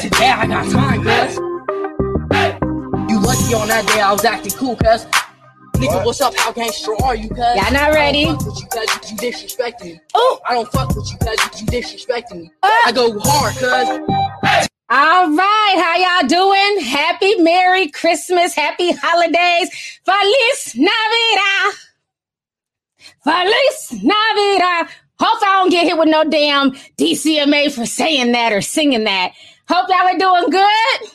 Today I got time, cuz. You lucky on that day I was acting cool, cuz. Nigga, what's up? How gangster are you, cuz? Y'all not ready? I don't fuck with you, cuz. You disrespecting me. Oh, I don't fuck with you, cuz. You disrespecting me. Uh. I go hard, cuz. All right, how y'all doing? Happy Merry Christmas, Happy Holidays, Feliz Navidad, Feliz Navidad. Hope I don't get hit with no damn DCMA for saying that or singing that. Hope y'all are doing good.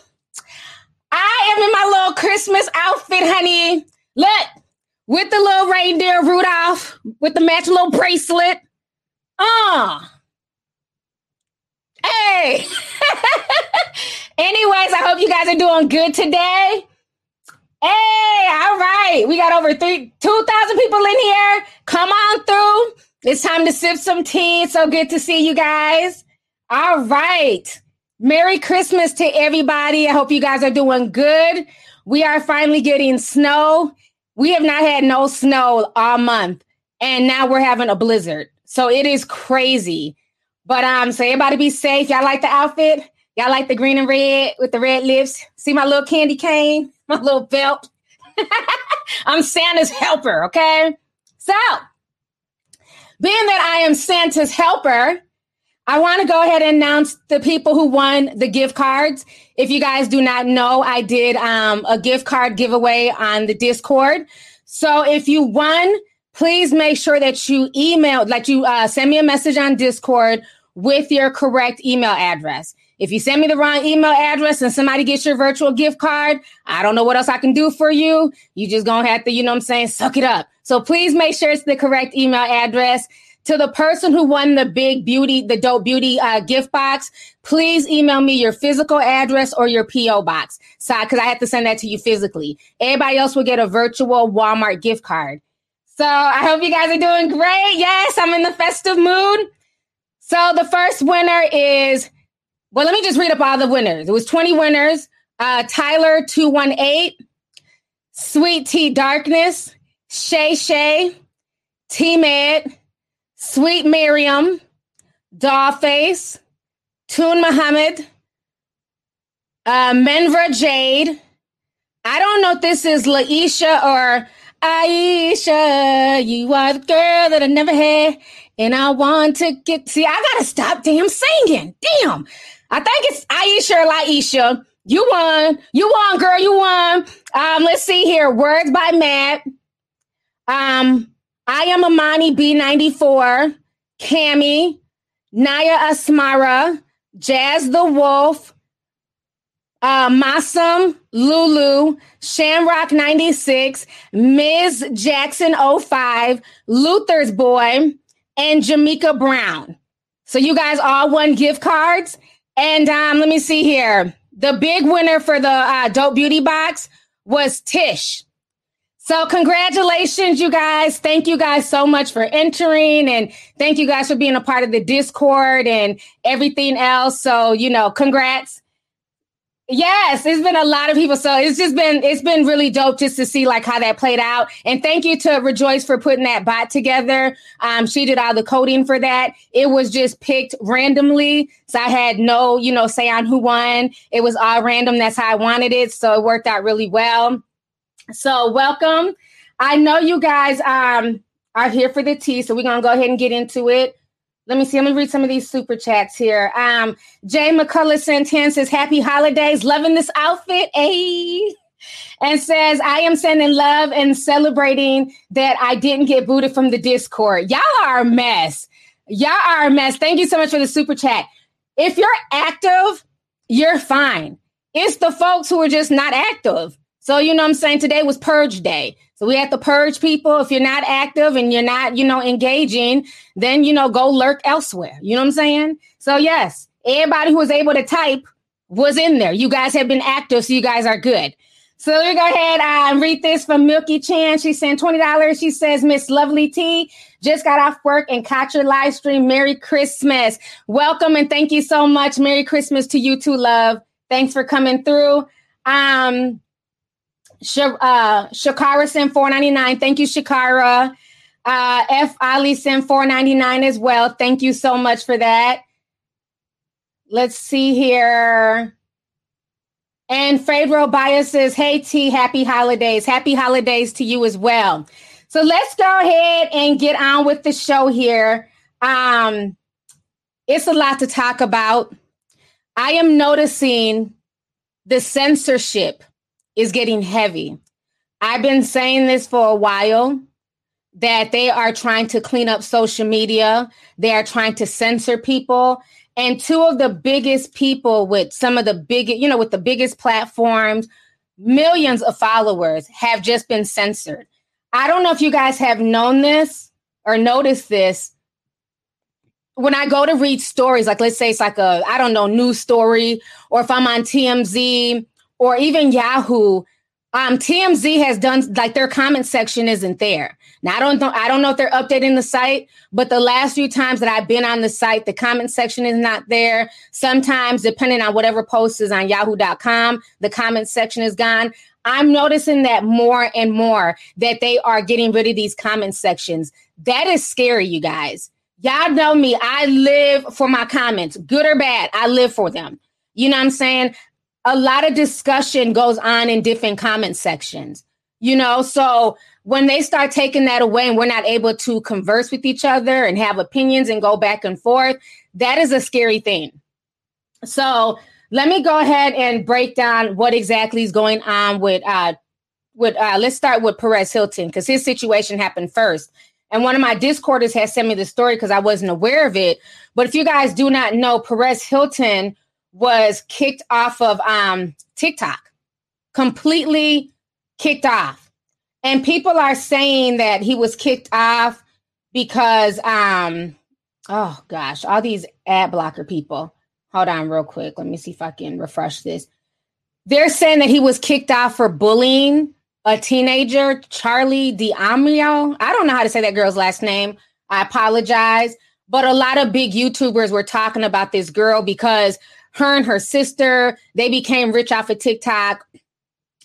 I am in my little Christmas outfit, honey. Look, with the little reindeer Rudolph, with the matching little bracelet. Uh. Hey. Anyways, I hope you guys are doing good today. Hey, all right. We got over three, 2,000 people in here. Come on through. It's time to sip some tea. So good to see you guys. All right. Merry Christmas to everybody. I hope you guys are doing good. We are finally getting snow. We have not had no snow all month, and now we're having a blizzard. So it is crazy. But um, so everybody be safe. Y'all like the outfit? Y'all like the green and red with the red lips? See my little candy cane, my little belt. I'm Santa's helper, okay? So, being that I am Santa's helper, I want to go ahead and announce the people who won the gift cards. If you guys do not know, I did um, a gift card giveaway on the Discord. So if you won, please make sure that you email, like you uh, send me a message on Discord with your correct email address. If you send me the wrong email address and somebody gets your virtual gift card, I don't know what else I can do for you. You just gonna have to, you know what I'm saying, suck it up. So please make sure it's the correct email address. To the person who won the big beauty, the dope beauty uh, gift box, please email me your physical address or your PO box. So, because I have to send that to you physically. Everybody else will get a virtual Walmart gift card. So I hope you guys are doing great. Yes, I'm in the festive mood. So the first winner is, well, let me just read up all the winners. It was 20 winners. Uh, Tyler 218, Sweet Tea Darkness, Shay Shay, T Med, Sweet Miriam, Dollface, Toon Muhammad, uh, Menvra Jade. I don't know if this is Laisha or Aisha. You are the girl that I never had, and I want to get. See, I gotta stop damn singing. Damn, I think it's Aisha or Laisha. You won. You won, girl. You won. Um, let's see here. Words by Matt. Um, I am Amani B94, Cami, Naya Asmara, Jazz the Wolf, uh, Masum, Lulu, Shamrock 96, Ms. Jackson 05, Luther's Boy, and Jamaica Brown. So you guys all won gift cards. And um, let me see here. The big winner for the uh, Dope Beauty Box was Tish. So, congratulations, you guys. Thank you guys so much for entering. And thank you guys for being a part of the Discord and everything else. So, you know, congrats. Yes, it's been a lot of people. So it's just been it's been really dope just to see like how that played out. And thank you to Rejoice for putting that bot together. Um, she did all the coding for that. It was just picked randomly. So I had no, you know, say on who won. It was all random. That's how I wanted it. So it worked out really well. So welcome. I know you guys um are here for the tea, so we're gonna go ahead and get into it. Let me see. Let me read some of these super chats here. Um, Jay McCullough Santan says, Happy holidays, loving this outfit. Hey. And says, I am sending love and celebrating that I didn't get booted from the Discord. Y'all are a mess. Y'all are a mess. Thank you so much for the super chat. If you're active, you're fine. It's the folks who are just not active. So, you know I'm saying? Today was purge day. So we have to purge people. If you're not active and you're not, you know, engaging, then, you know, go lurk elsewhere. You know what I'm saying? So, yes, everybody who was able to type, was in there. You guys have been active, so you guys are good. So let me go ahead and uh, read this from Milky Chan. She sent $20. She says, Miss Lovely T, just got off work and caught your live stream. Merry Christmas. Welcome and thank you so much. Merry Christmas to you too, love. Thanks for coming through. Um, Sh- uh, Shakara sent 499. Thank you, Shakara. Uh, F. Ali sent 499 as well. Thank you so much for that. Let's see here. And Pharaoh Bias says, Hey T, happy holidays. Happy holidays to you as well. So let's go ahead and get on with the show here. Um, it's a lot to talk about. I am noticing the censorship is getting heavy. I've been saying this for a while that they are trying to clean up social media, they are trying to censor people. And two of the biggest people with some of the biggest, you know, with the biggest platforms, millions of followers have just been censored. I don't know if you guys have known this or noticed this. When I go to read stories, like let's say it's like a, I don't know, news story, or if I'm on TMZ or even Yahoo, um, TMZ has done like their comment section isn't there. Now I don't know. I don't know if they're updating the site, but the last few times that I've been on the site, the comment section is not there. Sometimes, depending on whatever post is on Yahoo.com, the comment section is gone. I'm noticing that more and more that they are getting rid of these comment sections. That is scary, you guys. Y'all know me. I live for my comments, good or bad. I live for them. You know what I'm saying? A lot of discussion goes on in different comment sections. You know, so when they start taking that away and we're not able to converse with each other and have opinions and go back and forth, that is a scary thing. So let me go ahead and break down what exactly is going on with uh with uh let's start with Perez Hilton because his situation happened first. And one of my Discorders has sent me the story because I wasn't aware of it. But if you guys do not know, Perez Hilton was kicked off of um TikTok, completely kicked off. And people are saying that he was kicked off because um oh gosh, all these ad blocker people Hold on, real quick. Let me see if I can refresh this. They're saying that he was kicked off for bullying a teenager, Charli D'Amelio. I don't know how to say that girl's last name. I apologize. But a lot of big YouTubers were talking about this girl because her and her sister, they became rich off of TikTok.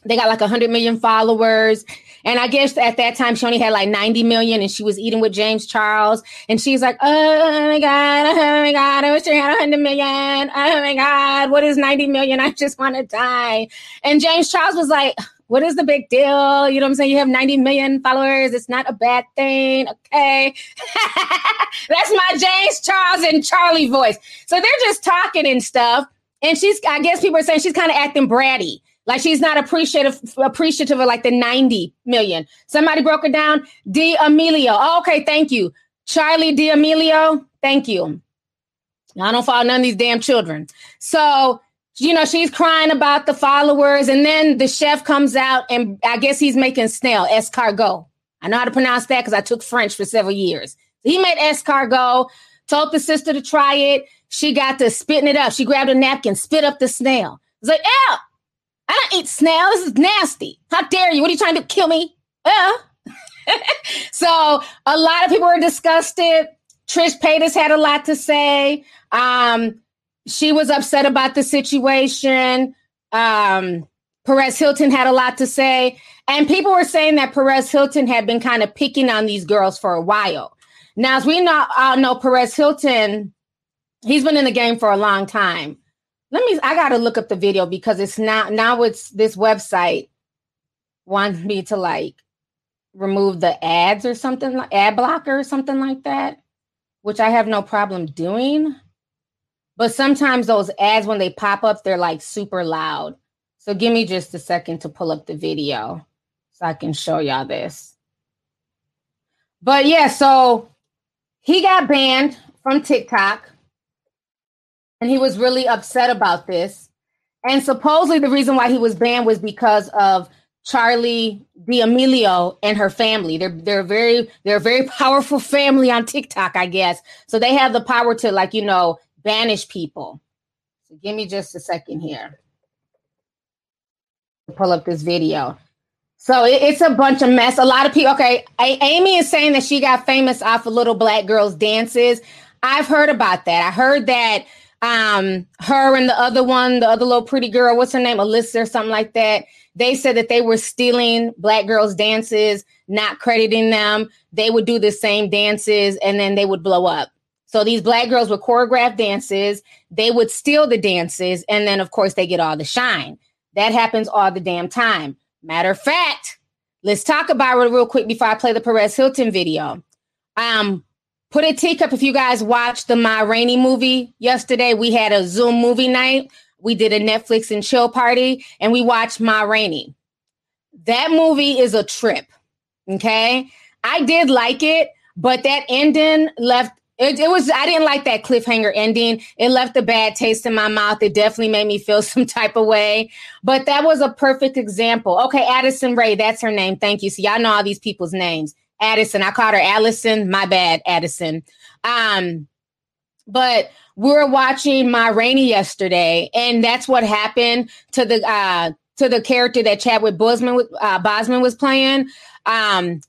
They got like 100 million followers. And I guess at that time she only had like 90 million and she was eating with James Charles. And she's like, oh my God, oh my God, I wish I had 100 million. Oh my God, what is 90 million? I just want to die. And James Charles was like, what is the big deal? You know what I'm saying? You have 90 million followers. It's not a bad thing. Okay. That's my James Charles and Charli voice. So they're just talking and stuff. And she's, I guess people are saying she's kind of acting bratty. Like she's not appreciative appreciative of like the 90 million. Somebody broke it down. D'Amelio. Oh, okay, thank you. Charli D'Amelio, thank you. I don't follow none of these damn children. So, you know, she's crying about the followers, and then the chef comes out, and I guess he's making snail, escargot. I know how to pronounce that because I took French for several years. He made escargot, told the sister to try it. She got to spitting it up. She grabbed a napkin, spit up the snail. It's like, ew, I don't eat snail. This is nasty. How dare you? What are you trying to kill me? Yeah. so a lot of people were disgusted. Trish Paytas had a lot to say. Um, she was upset about the situation. Um, Perez Hilton had a lot to say. And people were saying that Perez Hilton had been kind of picking on these girls for a while. Now, as we know, all know Perez Hilton, he's been in the game for a long time let me i gotta look up the video because it's not now it's this website wants me to like remove the ads or something ad blocker or something like that which i have no problem doing but sometimes those ads when they pop up they're like super loud so give me just a second to pull up the video so i can show y'all this but yeah so he got banned from tiktok and he was really upset about this. And supposedly the reason why he was banned was because of Charli D'Amelio and her family. They're they're very they're a very powerful family on TikTok, I guess. So they have the power to like, you know, banish people. So give me just a second here. Pull up this video. So it, it's a bunch of mess. A lot of people. Okay, Amy is saying that she got famous off of little black girls' dances. I've heard about that. I heard that um her and the other one, the other little pretty girl, what's her name, Alyssa or something like that. They said that they were stealing black girls' dances, not crediting them. They would do the same dances and then they would blow up. So these black girls would choreograph dances, they would steal the dances, and then of course they get all the shine. That happens all the damn time. Matter of fact, let's talk about it real quick before I play the Perez Hilton video. Um, put a teacup if you guys watched the Ma Rainey movie yesterday. We had a Zoom movie night. We did a Netflix and chill party, and we watched Ma Rainey. That movie is a trip. Okay. I did like it, but that ending left it, it, was I didn't like that cliffhanger ending. It left a bad taste in my mouth. It definitely made me feel some type of way. But that was a perfect example. Okay, Addison Rae, that's her name. Thank you. So y'all know all these people's names. Addison, I called her Allison. My bad, Addison. Um, but we were watching Ma Rainey yesterday, and that's what happened to the uh to the character that Chadwick Boseman uh, Bosman was playing. Um,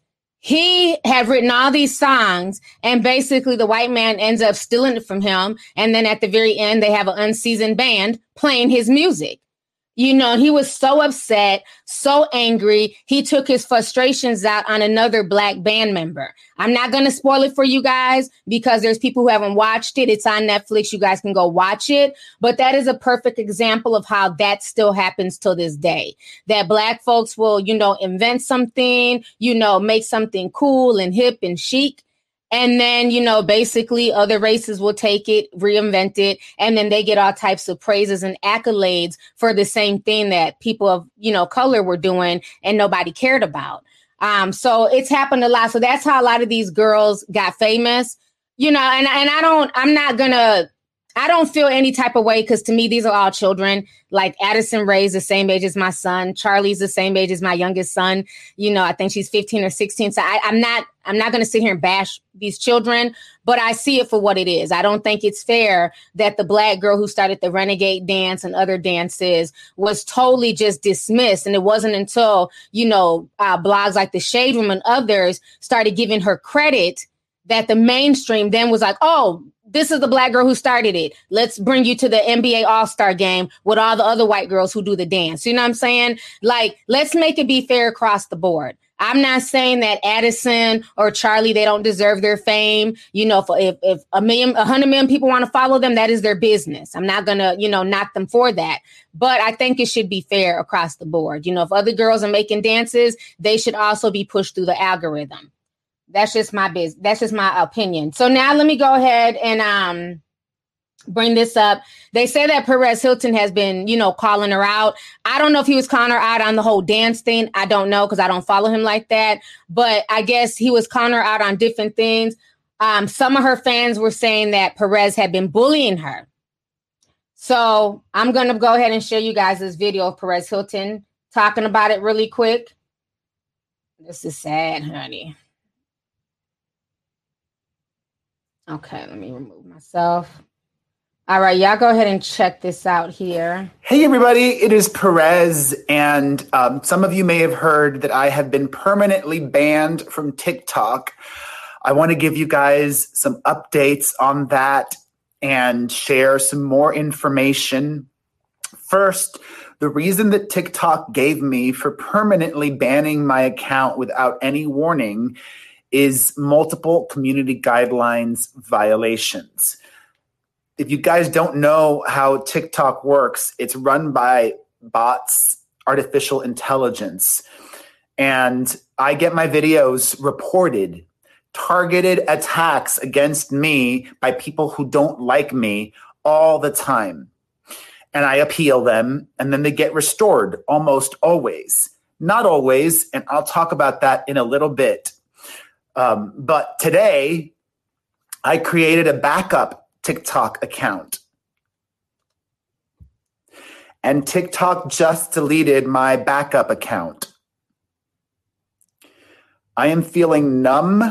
he had written all these songs and basically the white man ends up stealing it from him. And then at the very end they have an unseasoned band playing his music you know, he was so upset, so angry. He took his frustrations out on another black band member. I'm not going to spoil it for you guys because there's people who haven't watched it. It's on Netflix. You guys can go watch it. But that is a perfect example of how that still happens till this day. That black folks will, you know, invent something, you know, make something cool and hip and chic and then, you know, basically other races will take it, reinvent it, and then they get all types of praises and accolades for the same thing that people of, you know, color were doing and nobody cared about. Um, so it's happened a lot. So that's how a lot of these girls got famous, you know, and, and I don't, I'm not gonna I don't feel any type of way because to me, these are all children. Like Addison Rae's the same age as my son. Charli's the same age as my youngest son. You know, I think she's 15 or 16. So I, I'm not, I'm not going to sit here and bash these children, but I see it for what it is. I don't think it's fair that the black girl who started the renegade dance and other dances was totally just dismissed. And it wasn't until, you know, uh, blogs like the Shade Room and others started giving her credit that the mainstream then was like, oh, this is the black girl who started it. Let's bring you to the NBA All Star game with all the other white girls who do the dance. You know what I'm saying? Like, let's make it be fair across the board. I'm not saying that Addison or Charli they don't deserve their fame. You know, if if a million, a hundred million people want to follow them, that is their business. I'm not gonna you know knock them for that. But I think it should be fair across the board. You know, if other girls are making dances, they should also be pushed through the algorithm. That's just my business. That's just my opinion. So now let me go ahead and um bring this up. They say that Perez Hilton has been, you know, calling her out. I don't know if he was calling her out on the whole dance thing. I don't know because I don't follow him like that. But I guess he was calling her out on different things. Um, some of her fans were saying that Perez had been bullying her. So I'm going to go ahead and show you guys this video of Perez Hilton talking about it really quick. This is sad, honey. Okay, let me remove myself. All right, y'all go ahead and check this out here. Hey, everybody, it is Perez. And um, some of you may have heard that I have been permanently banned from TikTok. I want to give you guys some updates on that and share some more information. First, the reason that TikTok gave me for permanently banning my account without any warning is multiple community guidelines violations. If you guys don't know how TikTok works, it's run by bots, artificial intelligence. And I get my videos reported, targeted attacks against me by people who don't like me all the time. And I appeal them, and then they get restored almost always. Not always, and I'll talk about that in a little bit. Um, but today, I created a backup TikTok account. And TikTok just deleted my backup account. I am feeling numb.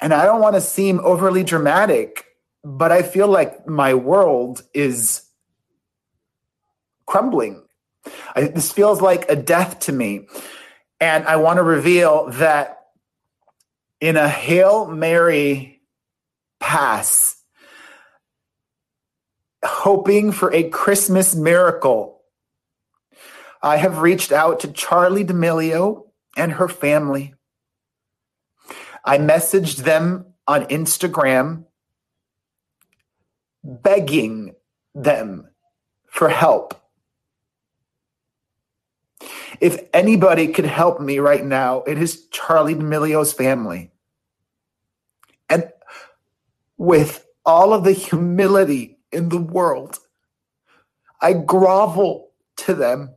And I don't want to seem overly dramatic, but I feel like my world is crumbling. I, this feels like a death to me. And I want to reveal that in a Hail Mary pass, hoping for a Christmas miracle, I have reached out to Charli D'Amelio and her family. I messaged them on Instagram begging them for help. If anybody could help me right now, it is Charli D'Amelio's family. And with all of the humility in the world, I grovel to them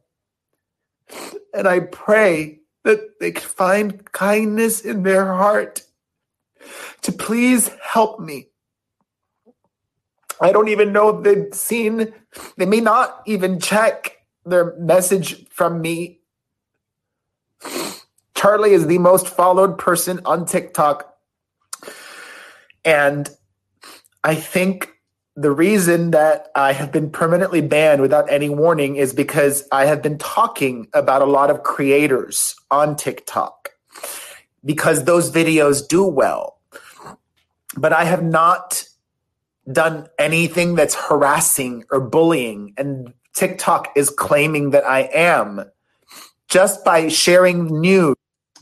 and I pray that they can find kindness in their heart to please help me. I don't even know if they've seen, they may not even check their message from me. Charli is the most followed person on TikTok. And I think the reason that I have been permanently banned without any warning is because I have been talking about a lot of creators on TikTok because those videos do well. But I have not done anything that's harassing or bullying. And TikTok is claiming that I am just by sharing news.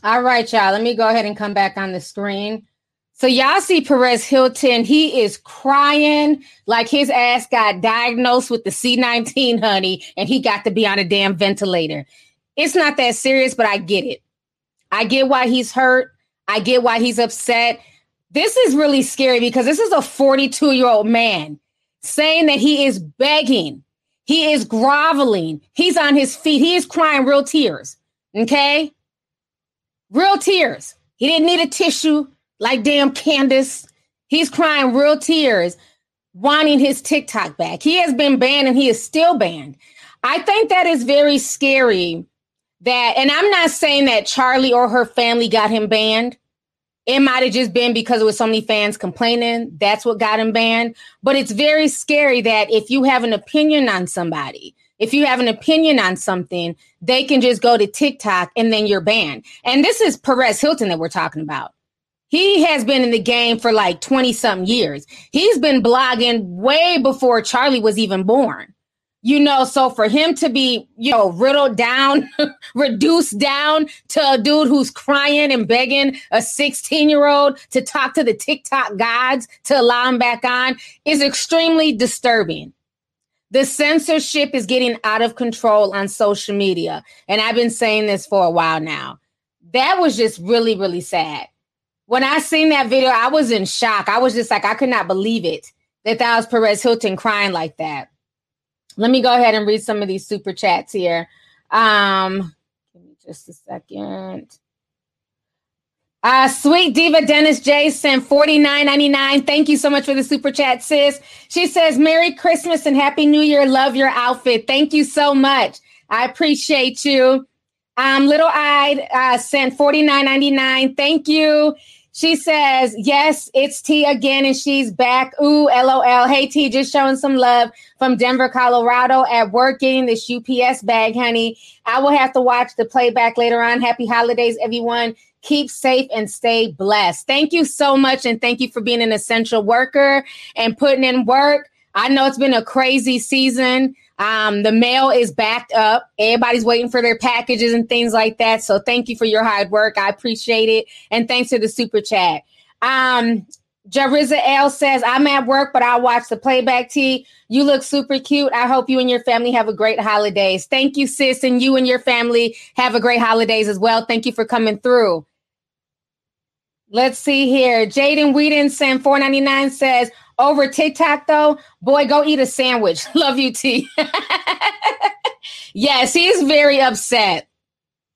All right, y'all. Let me go ahead and come back on the screen. So y'all see Perez Hilton. He is crying like his ass got diagnosed with the C19, honey, and he got to be on a damn ventilator. It's not that serious, but I get it. I get why he's hurt. I get why he's upset. This is really scary because this is a 42 year old man saying that he is begging, he is groveling, he's on his feet, he is crying real tears. Okay? Real tears. He didn't need a tissue like damn Candace. He's crying real tears, wanting his TikTok back. He has been banned and he is still banned. I think that is very scary. That, and I'm not saying that Charli or her family got him banned. It might have just been because it was so many fans complaining. That's what got him banned. But it's very scary that if you have an opinion on somebody, if you have an opinion on something, they can just go to TikTok and then you're banned. And this is Perez Hilton that we're talking about. He has been in the game for like 20 something years. He's been blogging way before Charli was even born you know so for him to be you know riddled down reduced down to a dude who's crying and begging a 16 year old to talk to the tiktok gods to allow him back on is extremely disturbing the censorship is getting out of control on social media. And i've been saying this for a while now. That was just really really sad. When i seen that video i was in shock. I was just like i could not believe it that that was perez hilton crying like that. Let me go ahead and read some of these super chats here. Um, give me just a second. Uh, sweet diva Dennis J sent forty nine ninety nine. Thank you so much for the super chat, sis. She says, "Merry Christmas and Happy New Year. Love your outfit. Thank you so much. I appreciate you." Um, Little Eyed uh, sent forty nine ninety nine. Thank you. She says, Yes, it's T again, and she's back. Ooh, LOL. Hey, T, just showing some love from Denver, Colorado at work getting this UPS bag, honey. I will have to watch the playback later on. Happy holidays, everyone. Keep safe and stay blessed. Thank you so much. And thank you for being an essential worker and putting in work. I know it's been a crazy season. Um, the mail is backed up. Everybody's waiting for their packages and things like that. So thank you for your hard work. I appreciate it. And thanks to the super chat. Um, Jariza L says, I'm at work, but I'll watch the playback T. You look super cute. I hope you and your family have a great holidays. Thank you, sis. And you and your family have a great holidays as well. Thank you for coming through. Let's see here. Jaden Whedon sent 499 says, over TikTok though, boy, go eat a sandwich. Love you, T. yes, he's very upset.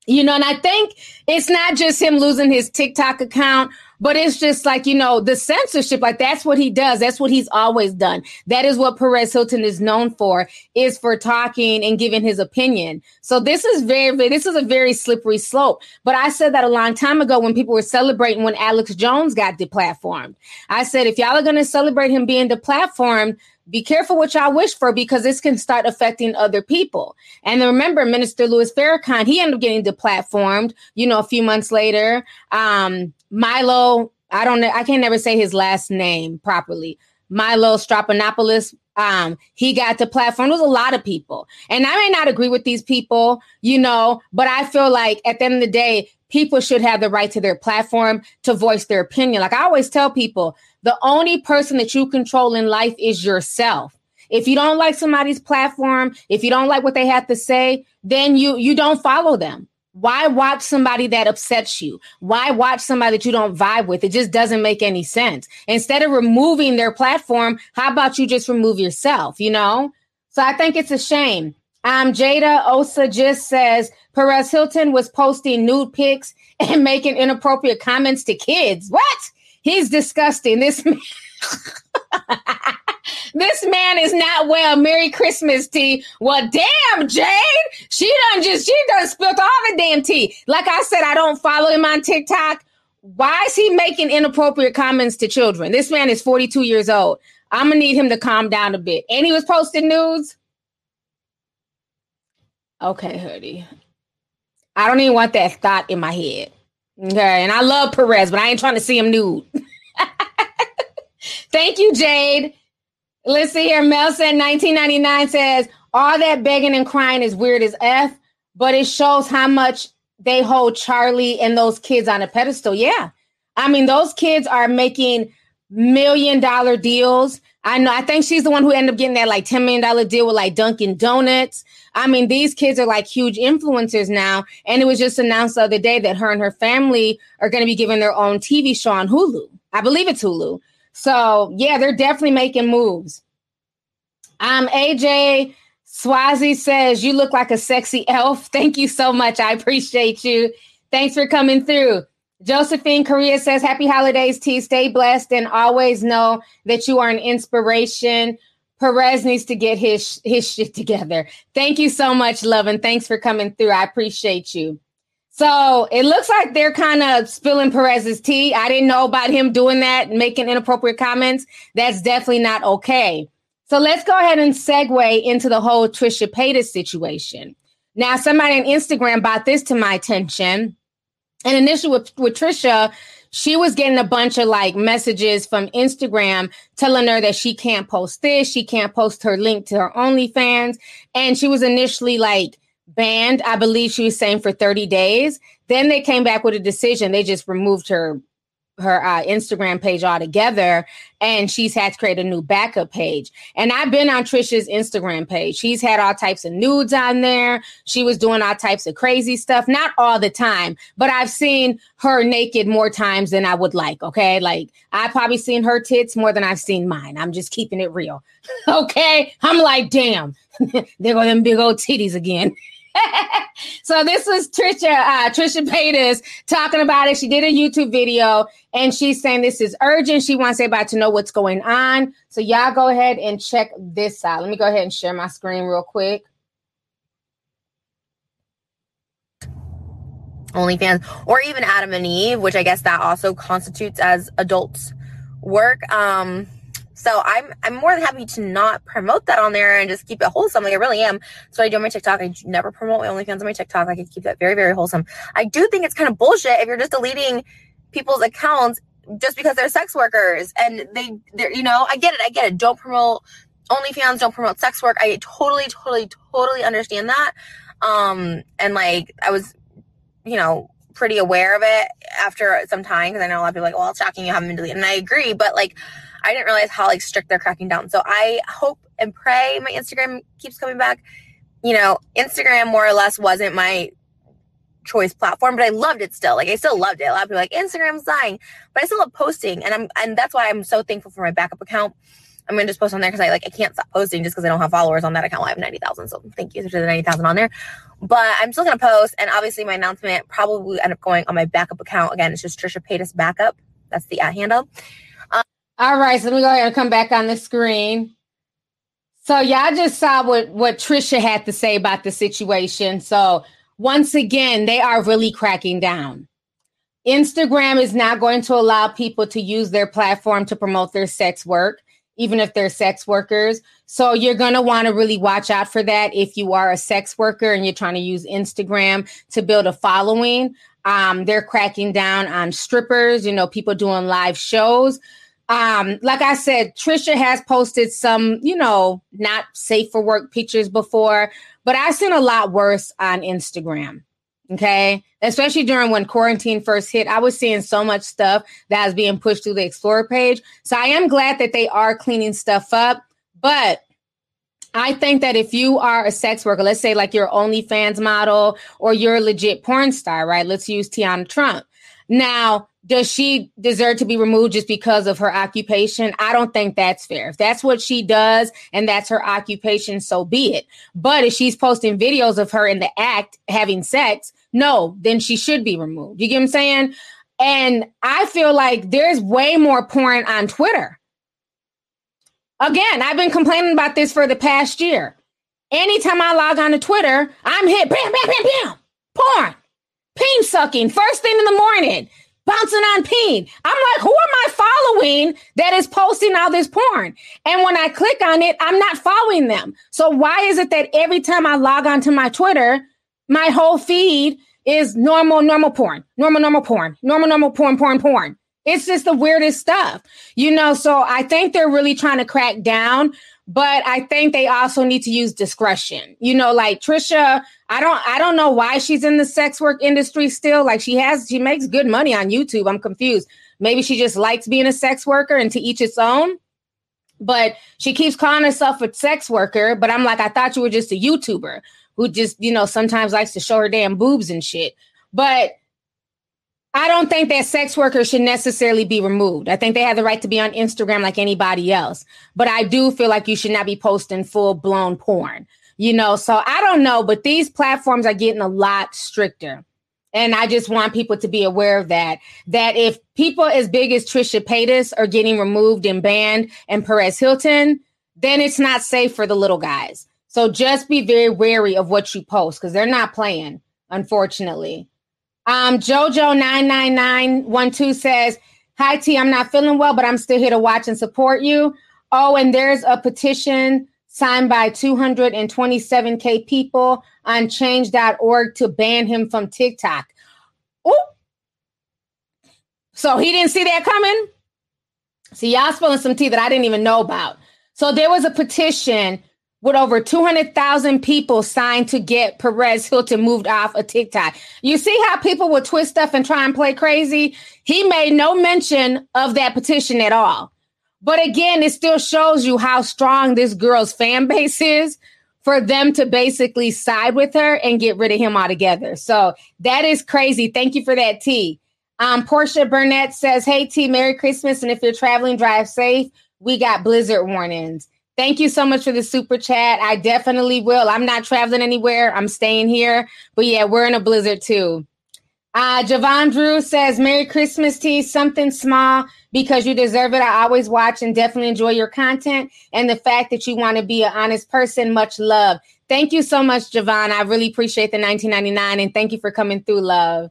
You know, and I think it's not just him losing his TikTok account, But it's just like, you know, the censorship, like that's what he does. That's what he's always done. That is what Perez Hilton is known for, is for talking and giving his opinion. So this is very, this is a very slippery slope. But I said that a long time ago when people were celebrating when Alex Jones got deplatformed. I said, if y'all are going to celebrate him being deplatformed, be careful what y'all wish for because this can start affecting other people. And remember, Minister Louis Farrakhan, he ended up getting deplatformed, you know, a few months later. Um, Milo, I don't know, I can't never say his last name properly. Milo Strapanopoulos, um, he got the platform. There's a lot of people. And I may not agree with these people, you know, but I feel like at the end of the day, people should have the right to their platform to voice their opinion. Like I always tell people, the only person that you control in life is yourself. If you don't like somebody's platform, if you don't like what they have to say, then you you don't follow them. Why watch somebody that upsets you? Why watch somebody that you don't vibe with? It just doesn't make any sense. Instead of removing their platform, how about you just remove yourself, you know? So I think it's a shame. Um, Jada Osa just says Perez Hilton was posting nude pics and making inappropriate comments to kids. What? He's disgusting. This man, this man is not well. Merry Christmas, T. Well, damn, Jade. She done just she done spilled all the damn tea. Like I said, I don't follow him on TikTok. Why is he making inappropriate comments to children? This man is 42 years old. I'm gonna need him to calm down a bit. And he was posting nudes. Okay, Hoodie. I don't even want that thought in my head. Okay, and I love Perez, but I ain't trying to see him nude. Thank you, Jade. Let's see here. Mel said 1999 says all that begging and crying is weird as f, but it shows how much they hold Charli and those kids on a pedestal. Yeah, I mean those kids are making million dollar deals. I know. I think she's the one who ended up getting that like $10 million deal with like Dunkin' Donuts. I mean, these kids are like huge influencers now. And it was just announced the other day that her and her family are going to be giving their own TV show on Hulu. I believe it's Hulu. So yeah, they're definitely making moves. Um, AJ Swazi says, You look like a sexy elf. Thank you so much. I appreciate you. Thanks for coming through. Josephine Korea says, Happy holidays, T. Stay blessed and always know that you are an inspiration. Perez needs to get his his shit together. Thank you so much, love, and thanks for coming through. I appreciate you. So it looks like they're kind of spilling Perez's tea. I didn't know about him doing that, making inappropriate comments. That's definitely not okay. So let's go ahead and segue into the whole Trisha Paytas situation. Now, somebody on Instagram brought this to my attention. And initially with, with Trisha, she was getting a bunch of like messages from Instagram telling her that she can't post this, she can't post her link to her OnlyFans. And she was initially like banned, I believe she was saying for 30 days. Then they came back with a decision. They just removed her her uh, Instagram page altogether, and she's had to create a new backup page. And I've been on Trisha's Instagram page. She's had all types of nudes on there. She was doing all types of crazy stuff, not all the time, but I've seen her naked more times than I would like. Okay, like I've probably seen her tits more than I've seen mine. I'm just keeping it real. okay, I'm like, damn, there go them big old titties again. so this was Trisha, uh, Trisha Paytas talking about it. She did a YouTube video and she's saying this is urgent. She wants everybody to know what's going on. So y'all go ahead and check this out. Let me go ahead and share my screen real quick. OnlyFans or even Adam and Eve, which I guess that also constitutes as adults work. Um, so I'm I'm more than happy to not promote that on there and just keep it wholesome. Like I really am. So I do on my TikTok. I never promote my OnlyFans on my TikTok. I can keep that very very wholesome. I do think it's kind of bullshit if you're just deleting people's accounts just because they're sex workers and they they're you know I get it I get it. Don't promote OnlyFans. Don't promote sex work. I totally totally totally understand that. Um and like I was you know pretty aware of it after some time because I know a lot of people like, well, it's shocking you haven't been deleted. And I agree, but like I didn't realize how like strict they're cracking down. So I hope and pray my Instagram keeps coming back. You know, Instagram more or less wasn't my choice platform, but I loved it still. Like I still loved it. A lot of people like Instagram's dying, but I still love posting, and I'm and that's why I'm so thankful for my backup account. I'm gonna just post on there because I like I can't stop posting just because I don't have followers on that account. I have ninety thousand, so thank you to the ninety thousand on there. But I'm still gonna post, and obviously my announcement probably end up going on my backup account again. It's just Trisha Paytas backup That's the at handle. All right, so let me go ahead and come back on the screen. So y'all just saw what what Trisha had to say about the situation. So once again, they are really cracking down. Instagram is not going to allow people to use their platform to promote their sex work, even if they're sex workers. So you're going to want to really watch out for that if you are a sex worker and you're trying to use Instagram to build a following. Um, they're cracking down on strippers, you know, people doing live shows. Um, like I said, Trisha has posted some, you know, not safe for work pictures before, but I've seen a lot worse on Instagram. Okay. Especially during when quarantine first hit, I was seeing so much stuff that was being pushed through the Explorer page. So I am glad that they are cleaning stuff up. But I think that if you are a sex worker, let's say like you're OnlyFans model or you're a legit porn star, right? Let's use Teanna Trump. Now, does she deserve to be removed just because of her occupation? I don't think that's fair. If that's what she does and that's her occupation, so be it. But if she's posting videos of her in the act having sex, no, then she should be removed. You get what I'm saying? And I feel like there's way more porn on Twitter. Again, I've been complaining about this for the past year. Anytime I log on to Twitter, I'm hit bam, bam, bam, bam, porn, peen sucking, first thing in the morning bouncing on peen. I'm like, who am I following that is posting all this porn? And when I click on it, I'm not following them. So why is it that every time I log onto my Twitter, my whole feed is normal, normal porn, normal, normal porn, normal, normal porn, porn, porn. It's just the weirdest stuff, you know. So I think they're really trying to crack down but I think they also need to use discretion. You know, like Trisha, I don't I don't know why she's in the sex work industry still. Like she has she makes good money on YouTube. I'm confused. Maybe she just likes being a sex worker and to each its own. But she keeps calling herself a sex worker, but I'm like I thought you were just a YouTuber who just, you know, sometimes likes to show her damn boobs and shit. But I don't think that sex workers should necessarily be removed. I think they have the right to be on Instagram like anybody else. But I do feel like you should not be posting full blown porn, you know? So I don't know, but these platforms are getting a lot stricter. And I just want people to be aware of that. That if people as big as Trisha Paytas are getting removed and banned and Perez Hilton, then it's not safe for the little guys. So just be very wary of what you post because they're not playing, unfortunately. Um, Jojo99912 says, Hi T, I'm not feeling well, but I'm still here to watch and support you. Oh, and there's a petition signed by 227K people on change.org to ban him from TikTok. Oh, so he didn't see that coming. See, y'all spilling some tea that I didn't even know about. So there was a petition with over 200,000 people signed to get Perez Hilton moved off of TikTok. You see how people will twist stuff and try and play crazy? He made no mention of that petition at all. But again, it still shows you how strong this girl's fan base is for them to basically side with her and get rid of him altogether. So that is crazy. Thank you for that, T. Um, Portia Burnett says, Hey, T, Merry Christmas. And if you're traveling, drive safe. We got blizzard warnings. Thank you so much for the super chat. I definitely will. I'm not traveling anywhere. I'm staying here. But yeah, we're in a blizzard too. Uh, Javon Drew says, Merry Christmas T, something small because you deserve it. I always watch and definitely enjoy your content and the fact that you want to be an honest person. Much love. Thank you so much, Javon. I really appreciate the 1999 and thank you for coming through, love.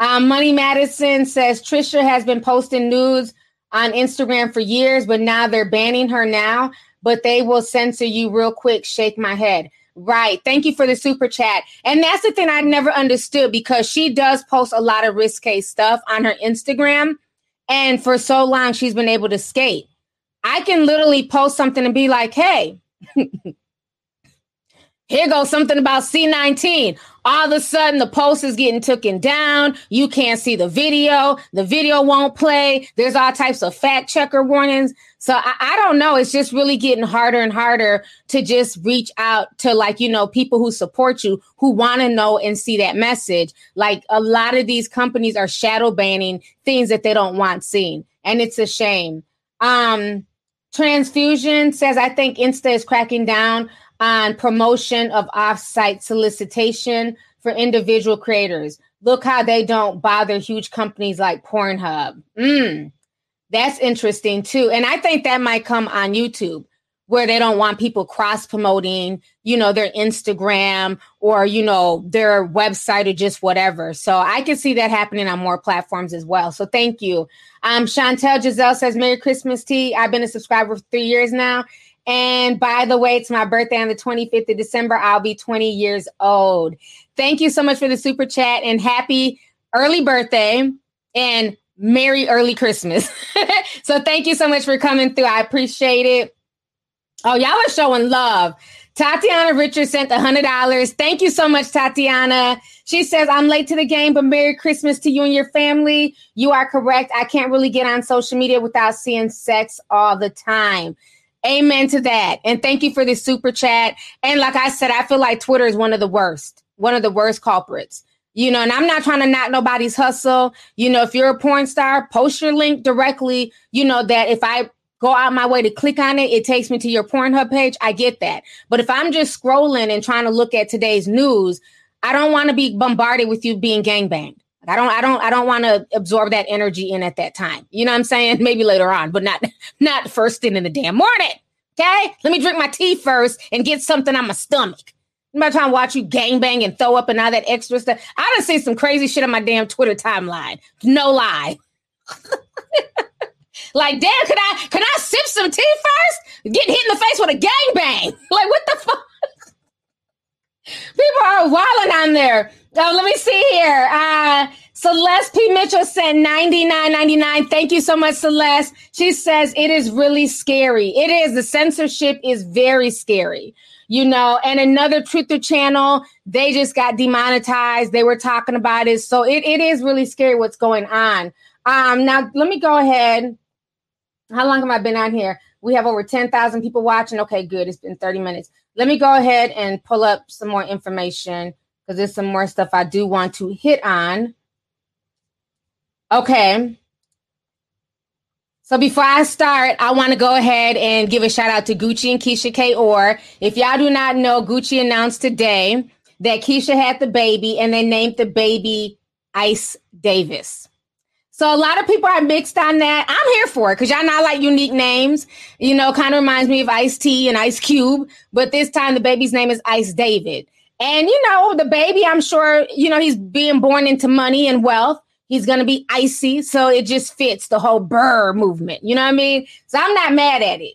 Um, Money Madison says Trisha has been posting nudes on Instagram for years, but now they're banning her now, but they will censor you real quick. Shake my head. Right. Thank you for the super chat. And that's the thing I never understood because she does post a lot of risque stuff on her Instagram. And for so long, she's been able to skate. I can literally post something and be like, hey, here goes something about C19. All of a sudden, the post is getting taken down. You can't see the video. The video won't play. There's all types of fact checker warnings. So I, I, don't know. It's just really getting harder and harder to just reach out to like, you know, people who support you, who want to know and see that message. Like a lot of these companies are shadow banning things that they don't want seen. And it's a shame. Um, Transfusion says, I think Insta is cracking down on promotion of off-site solicitation for individual creators. look how they don't bother huge companies like Pornhub. Mm, that's interesting too. And I think that might come on YouTube where they don't want people cross promoting, you know, their Instagram or, you know, their website or just whatever. So I can see that happening on more platforms as well. So thank you. Um, Chantel Giselle says, Merry Christmas T. I've been a subscriber for three years now. And by the way, it's my birthday on the 25th of December. I'll be 20 years old. Thank you so much for the super chat and happy early birthday and Merry early Christmas. so thank you so much for coming through. I appreciate it. Oh, y'all are showing love. Tatiana Richards sent a hundred dollars. Thank you so much, Tatiana. She says, I'm late to the game, but Merry Christmas to you and your family. You are correct. I can't really get on social media without seeing sex all the time. Amen to that. And thank you for the super chat. And like I said, I feel like Twitter is one of the worst, one of the worst culprits. You know, and I'm not trying to knock nobody's hustle. You know, if you're a porn star, post your link directly. You know, that if I go out my way to click on it, it takes me to your Pornhub page. I get that. But if I'm just scrolling and trying to look at today's news, I don't want to be bombarded with you being gangbanged. I don't I don't I don't want to absorb that energy in at that time. You know what I'm saying? Maybe later on, but not not first thing in the damn morning. Okay? Let me drink my tea first and get something on my stomach. I'm not watch you gangbang and throw up and all that extra stuff. I done see some crazy shit on my damn Twitter timeline. No lie. Like, damn, can I can I sip some tea first? Get hit in the face with a gangbang. Like, what the fuck? People are wilding on there. Oh, let me see here. Uh, Celeste P. Mitchell sent ninety nine ninety nine. Thank you so much, Celeste. She says it is really scary. It is. The censorship is very scary. You know, and another Truther channel, they just got demonetized. They were talking about it. So it, it is really scary what's going on. Um, now let me go ahead how long have I been on here? We have over 10,000 people watching. Okay, good. It's been 30 minutes. Let me go ahead and pull up some more information because there's some more stuff I do want to hit on. Okay. So before I start, I want to go ahead and give a shout out to Gucci and Keyshia K. Or if y'all do not know, Gucci announced today that Keyshia had the baby and they named the baby Ice Davis. So a lot of people are mixed on that. I'm here for it because y'all not like unique names. You know, kind of reminds me of Ice T and Ice Cube, but this time the baby's name is Ice David. And you know, the baby, I'm sure, you know, he's being born into money and wealth. He's gonna be icy, so it just fits the whole burr movement. You know what I mean? So I'm not mad at it.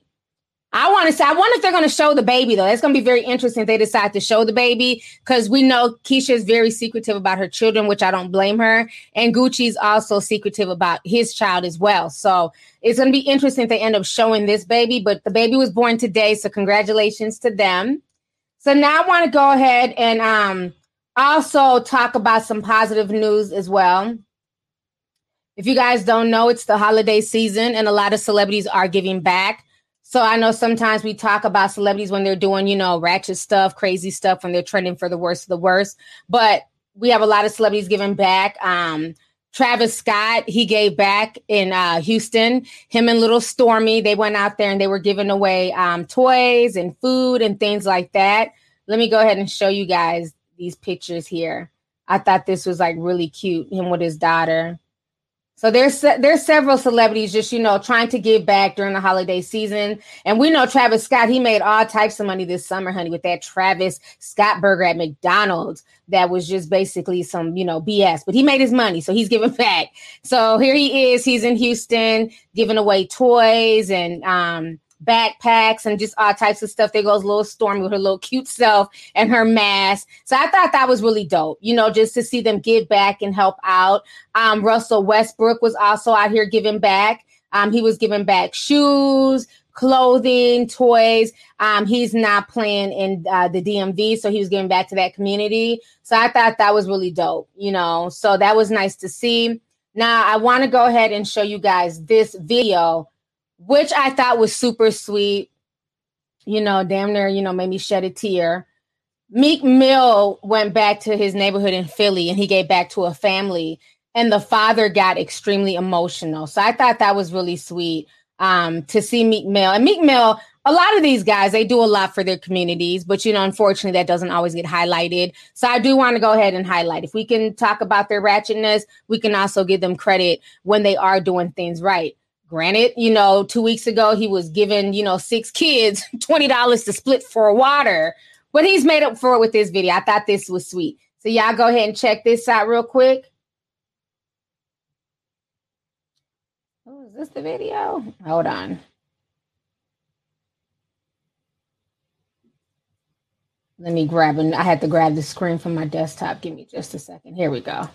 I want to say, I wonder if they're going to show the baby though. That's going to be very interesting if they decide to show the baby because we know Keyshia is very secretive about her children, which I don't blame her. And Gucci's also secretive about his child as well. So it's going to be interesting if they end up showing this baby. But the baby was born today, so congratulations to them. So now I want to go ahead and um, also talk about some positive news as well. If you guys don't know, it's the holiday season, and a lot of celebrities are giving back. So I know sometimes we talk about celebrities when they're doing, you know, ratchet stuff, crazy stuff, when they're trending for the worst of the worst. But we have a lot of celebrities giving back. Um, Travis Scott, he gave back in uh, Houston. Him and Little Stormi, they went out there and they were giving away um, toys and food and things like that. Let me go ahead and show you guys these pictures here. I thought this was like really cute. Him with his daughter. So there's there's several celebrities just you know trying to give back during the holiday season, and we know Travis Scott. He made all types of money this summer, honey, with that Travis Scott burger at McDonald's. That was just basically some you know BS, but he made his money, so he's giving back. So here he is. He's in Houston giving away toys and um backpacks and just all types of stuff. There goes a little Stormi with her little cute self and her mask. So I thought that was really dope, you know, just to see them give back and help out. Um, Russell Westbrook was also out here giving back. Um, he was giving back shoes, clothing, toys. Um, he's not playing in uh, the DMV, so he was giving back to that community. So I thought that was really dope, you know. So that was nice to see. Now I want to go ahead and show you guys this video which I thought was super sweet. You know, damn near, you know, made me shed a tear. Meek Mill went back to his neighborhood in Philly and he gave back to a family, and the father got extremely emotional. So I thought that was really sweet um, to see Meek Mill. And Meek Mill, a lot of these guys they do a lot for their communities but you know unfortunately that doesn't always get highlighted so i do want to go ahead and highlight if we can talk about their ratchetness we can also give them credit when they are doing things right granted you know two weeks ago he was giving you know six kids $20 to split for water but he's made up for it with this video i thought this was sweet so y'all go ahead and check this out real quick oh is this the video hold on Let me grab and I had to grab the screen from my desktop. Give me just a second. Here we go.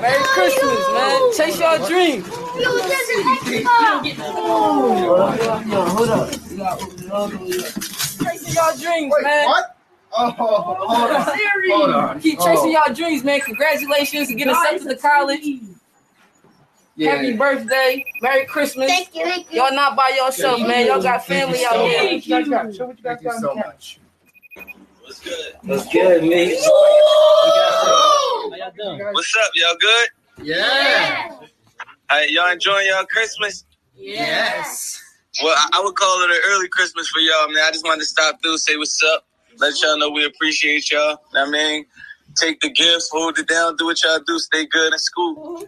Merry Christmas, man. Chase your dreams. Hold up. Chasing your dreams, man. What? Oh, hold on. Hold on. Keep chasing your dreams, man. Congratulations on getting accepted to the college. Yeah. Happy birthday. Merry Christmas. Thank you. Thank you. Y'all not by yourself, man. Y'all got family out here. Thank you so much. What's good, man? What's up, y'all good? Yeah. Hey, y'all enjoying y'all Christmas? Yes. Well, I, I would call it an early Christmas for y'all, man. I just wanted to stop through, say what's up, let y'all know we appreciate y'all. Know what I mean, take the gifts, hold it down, do what y'all do, stay good in school.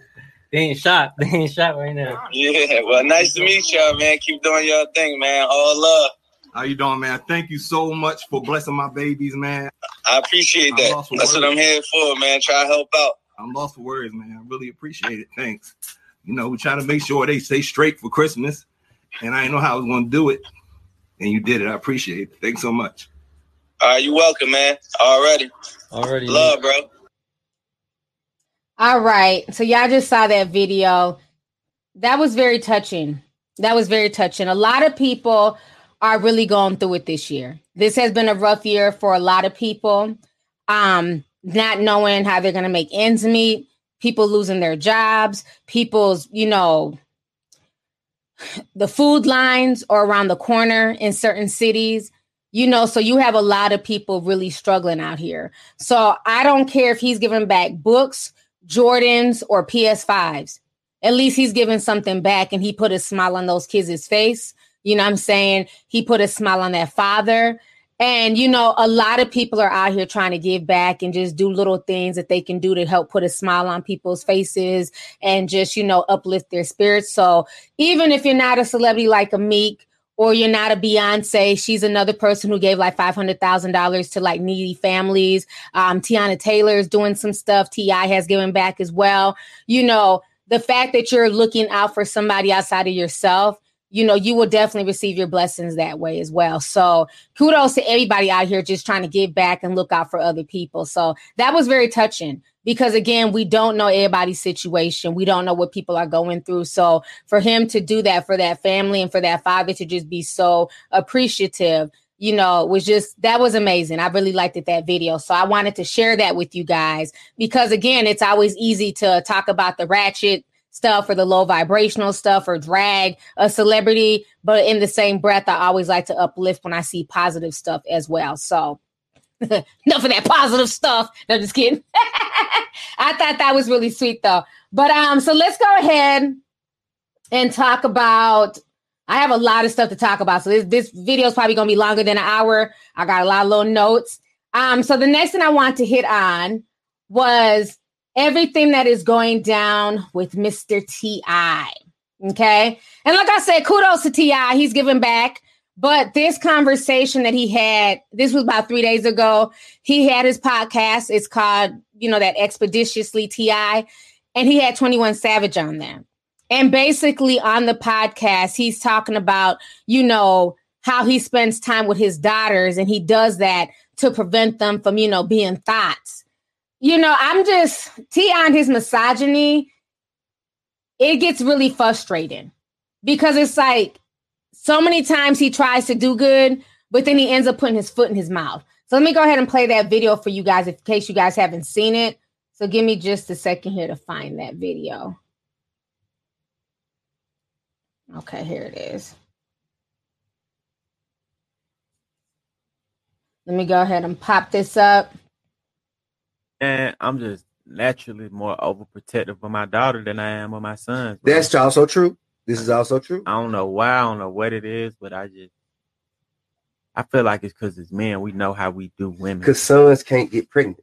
They ain't shot. They ain't shot right now. Yeah, well, nice to meet y'all, man. Keep doing y'all thing, man. All love. How you doing, man? Thank you so much for blessing my babies, man. I appreciate I'm that. lost for That's what. I'm here for, man. Try to help out. I'm lost for words, man. I really appreciate it. Thanks. You know, we trying to make sure they stay straight for Christmas, and I didn't know how I was going to do it, and you did it. I appreciate it. Thanks so much. All right, you're welcome, man. Already. Already. Love, bro. All right. So y'all just saw that video. That was very touching. That was very touching. A lot of people are really going through it this year. This has been a rough year for a lot of people. Um, not knowing how they're going to make ends meet, people losing their jobs, people's, you know, the food lines are around the corner in certain cities. You know, so you have a lot of people really struggling out here. So I don't care if he's giving back books, Jordans, or PS5s. At least he's giving something back and he put a smile on those kids' face. You know I'm saying? He put a smile on that father. And, you know, a lot of people are out here trying to give back and just do little things that they can do to help put a smile on people's faces and just, you know, uplift their spirits. So even if you're not a celebrity like a Meek or you're not a Beyonce, she's another person who gave like $500,000 to like needy families. Um, Teyana Taylor is doing some stuff. T.I. has given back as well. You know, the fact that you're looking out for somebody outside of yourself, you know, you will definitely receive your blessings that way as well. So kudos to everybody out here just trying to give back and look out for other people. So that was very touching because again, we don't know everybody's situation. We don't know what people are going through. So for him to do that for that family and for that father to just be so appreciative, you know, was just that was amazing. I really liked it that video. So I wanted to share that with you guys because again, it's always easy to talk about the ratchet stuff or the low vibrational stuff or drag a celebrity, but in the same breath, I always like to uplift when I see positive stuff as well. So enough of that positive stuff. No, just kidding. I thought that was really sweet though. But um, so let's go ahead and talk about. I have a lot of stuff to talk about. So this this video is probably gonna be longer than an hour. I got a lot of little notes. Um, so the next thing I want to hit on was everything that is going down with Mr. T.I. Okay. And like I said, kudos to T.I. He's giving back. But this conversation that he had, this was about three days ago. He had his podcast. It's called, you know, that ExpediTIously T.I. And he had 21 Savage on there. And basically on the podcast, he's talking about, you know, how he spends time with his daughters and he does that to prevent them from, you know, being thoughts. You know, I'm just T on his misogyny. It gets really frustrating because it's like so many times he tries to do good, but then he ends up putting his foot in his mouth. So let me go ahead and play that video for you guys in case you guys haven't seen it. So give me just a second here to find that video. Okay, here it is. Let me go ahead and pop this up. And I'm just naturally more overprotective of my daughter than I am of my sons. bro. That's also true. This is also true. I don't know why, I don't know what it is, but I just I feel like it's because it's men. We know how we do women. Because sons can't get pregnant.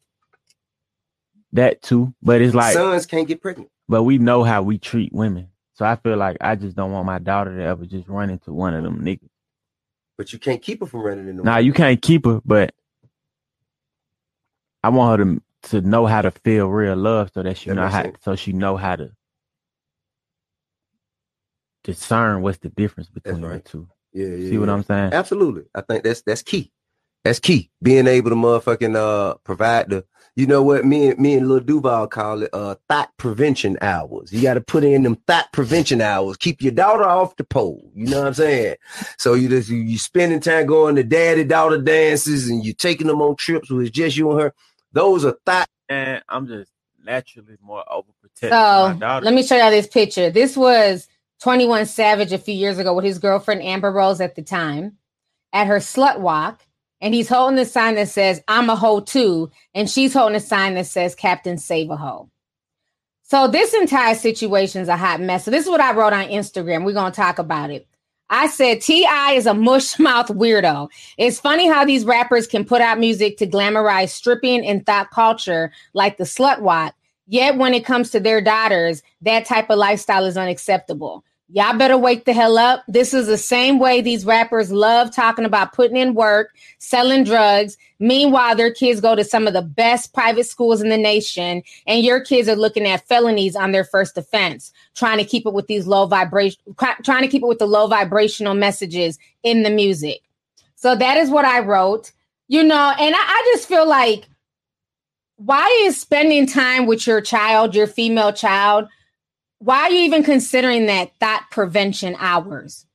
That too, but it's like sons can't get pregnant. but we know how we treat women. So I feel like I just don't want my daughter to ever just run into one of them niggas. But you can't keep her from running into. Nah, you can't keep her, but I want her to to know how to feel real love, so that she That know how, sense. so she know how to discern what's the difference between right. the two. Yeah, yeah. See what yeah. I'm saying? Absolutely. I think that's that's key. That's key. Being able to motherfucking uh provide the you know what me and me and Lil Duval call it uh thought prevention hours. You gotta put in them thought prevention hours. Keep your daughter off the pole. You know what I'm saying? So you just you, you spending time going to daddy daughter dances and you taking them on trips with just you and her. Those are thought And I'm just naturally more overprotective of my So daughter. let me show y'all this picture. This was 21 Savage a few years ago with his girlfriend Amber Rose at the time at her slut walk. And he's holding the sign that says, I'm a hoe too. And she's holding a sign that says, Captain Save a Hoe. So this entire situation is a hot mess. So this is what I wrote on Instagram. We're going to talk about it. I said T.I. is a mush mouth weirdo. It's funny how these rappers can put out music to glamorize stripping and thought culture like the slut walk. Yet when it comes to their daughters, that type of lifestyle is unacceptable. Y'all better wake the hell up. This is the same way these rappers love talking about putting in work, selling drugs. Meanwhile, their kids go to some of the best private schools in the nation, and your kids are looking at felonies on their first offense, trying to keep it with these low vibration, trying to keep it with the low vibrational messages in the music. So that is what I wrote, you know, and I, I just feel like why is spending time with your child, your female child, why are you even considering that thought prevention hours?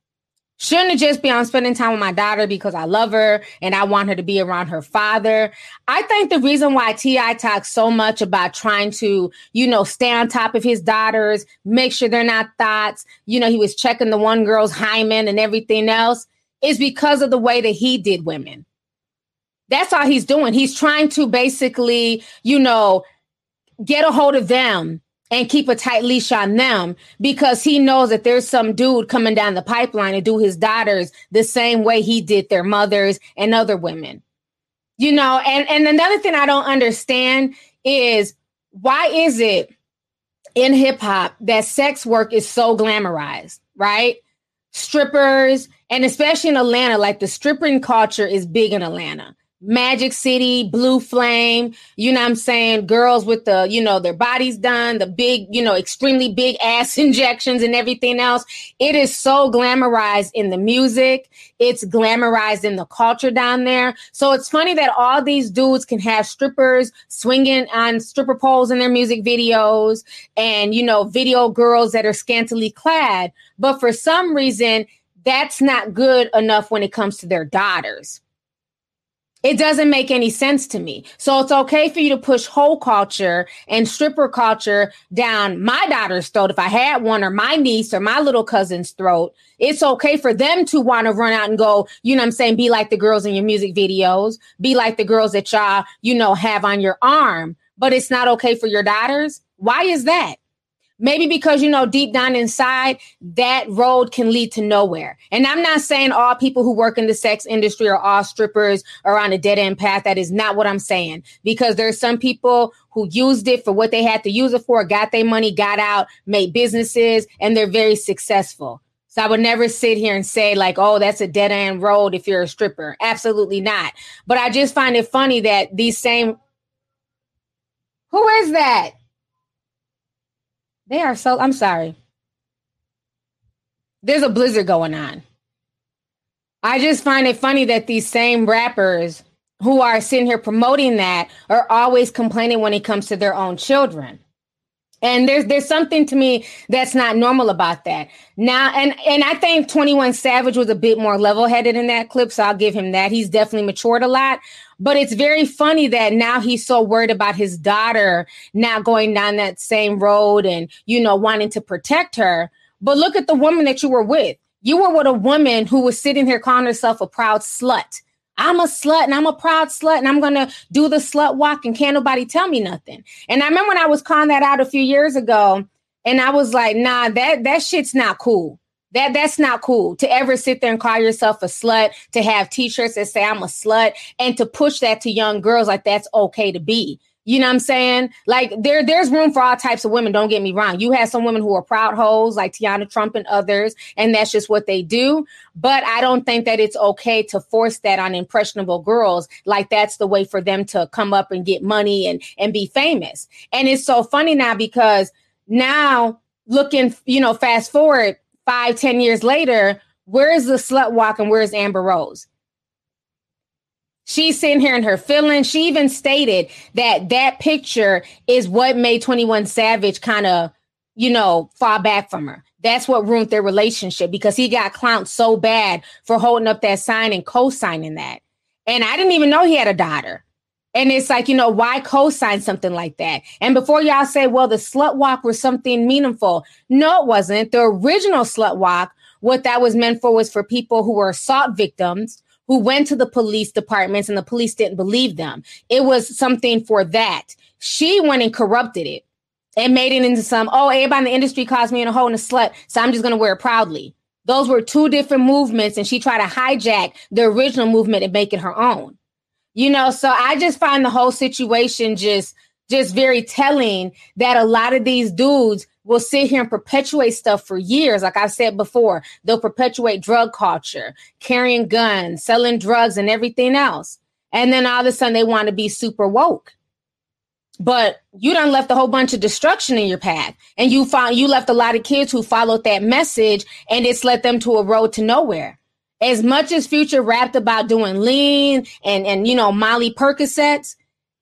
Shouldn't it just be I'm spending time with my daughter because I love her and I want her to be around her father? I think the reason why T.I. talks so much about trying to, you know, stay on top of his daughters, make sure they're not thoughts, you know, he was checking the one girl's hymen and everything else, is because of the way that he did women. That's all he's doing. He's trying to basically, you know, get a hold of them and keep a tight leash on them because he knows that there's some dude coming down the pipeline to do his daughters the same way he did their mothers and other women. You know, and, and another thing I don't understand is why is it in hip hop that sex work is so glamorized, right? Strippers, and especially in Atlanta, like the stripping culture is big in Atlanta. Magic City, Blue Flame, you know what I'm saying? Girls with the, you know, their bodies done, the big, you know, extremely big ass injections and everything else. It is so glamorized in the music. It's glamorized in the culture down there. So it's funny that all these dudes can have strippers swinging on stripper poles in their music videos and, you know, video girls that are scantily clad. But for some reason, that's not good enough when it comes to their daughters. It doesn't make any sense to me. So it's okay for you to push whole culture and stripper culture down my daughter's throat if I had one, or my niece or my little cousin's throat. It's okay for them to want to run out and go, you know what I'm saying, be like the girls in your music videos, be like the girls that y'all, you know, have on your arm. But it's not okay for your daughters. Why is that? Maybe because, you know, deep down inside, that road can lead to nowhere. And I'm not saying all people who work in the sex industry are all strippers are on a dead end path. That is not what I'm saying. Because there's some people who used it for what they had to use it for, got their money, got out, made businesses, and they're very successful. So I would never sit here and say, like, oh, that's a dead end road if you're a stripper. Absolutely not. But I just find it funny that these same. Who is that? They are so. I'm sorry. There's a blizzard going on. I just find it funny that these same rappers who are sitting here promoting that are always complaining when it comes to their own children. And there's there's something to me that's not normal about that. Now, and and I think 21 Savage was a bit more level-headed in that clip, so I'll give him that. He's definitely matured a lot. But it's very funny that now he's so worried about his daughter not going down that same road and you know wanting to protect her. But look at the woman that you were with. You were with a woman who was sitting here calling herself a proud slut I'm a slut and I'm a proud slut and I'm gonna do the slut walk and can't nobody tell me nothing. And I remember when I was calling that out a few years ago, and I was like, nah, that that shit's not cool. That that's not cool to ever sit there and call yourself a slut, to have t-shirts that say I'm a slut, and to push that to young girls like that's okay to be. You know what I'm saying? Like there, there's room for all types of women. Don't get me wrong. You have some women who are proud hoes, like Teanna Trump and others, and that's just what they do. But I don't think that it's okay to force that on impressionable girls. Like that's the way for them to come up and get money and and be famous. And it's so funny now because now looking, you know, fast forward five, ten years later, where is the slut walk and where's Amber Rose? She's sitting here in her feelings. She even stated that that picture is what made 21 Savage kind of, you know, fall back from her. That's what ruined their relationship because he got clowned so bad for holding up that sign and co-signing that. And I didn't even know he had a daughter. And it's like, you know, why co-sign something like that? And before y'all say, well, the slut walk was something meaningful. No, it wasn't. The original slut walk, what that was meant for was for people who were assault victims who went to the police departments and the police didn't believe them. It was something for that. She went and corrupted it and made it into some, oh, everybody in the industry calls me in a hole and a slut, so I'm just going to wear it proudly. Those were two different movements, and she tried to hijack the original movement and make it her own. You know, so I just find the whole situation just just very telling that a lot of these dudes will sit here and perpetuate stuff for years. Like I've said before, they'll perpetuate drug culture, carrying guns, selling drugs, and everything else. And then all of a sudden they want to be super woke. But you done left a whole bunch of destruction in your path. And you found you left a lot of kids who followed that message and it's led them to a road to nowhere. As much as Future rapped about doing lean and, and you know, Molly Percocets,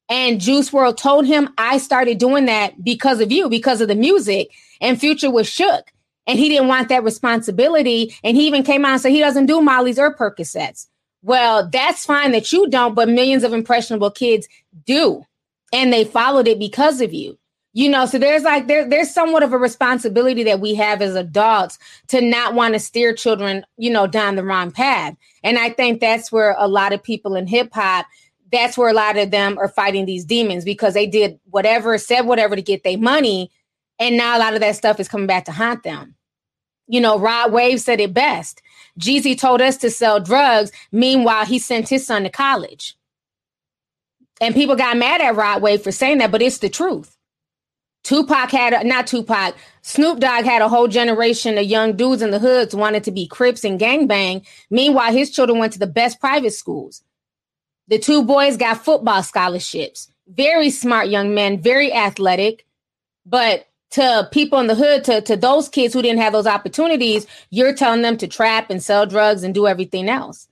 and Juice WRLD told him, I started doing that because of you, because of the music. And Future was shook. And he didn't want that responsibility. And he even came out and said he doesn't do Molly's or Percocets. Well, that's fine that you don't, but millions of impressionable kids do. And they followed it because of you. You know, so there's like there, there's somewhat of a responsibility that we have as adults to not want to steer children, you know, down the wrong path. And I think that's where a lot of people in hip hop that's where a lot of them are fighting these demons because they did whatever, said whatever to get their money. And now a lot of that stuff is coming back to haunt them. You know, Rod Wave said it best. Jeezy told us to sell drugs. Meanwhile, he sent his son to college. And people got mad at Rod Wave for saying that, but it's the truth. Tupac had, not Tupac, Snoop Dogg had a whole generation of young dudes in the hoods wanted to be Crips and gangbang. Meanwhile, his children went to the best private schools. The two boys got football scholarships. Very smart young men, very athletic. But to people in the hood, to, to those kids who didn't have those opportunities, you're telling them to trap and sell drugs and do everything else.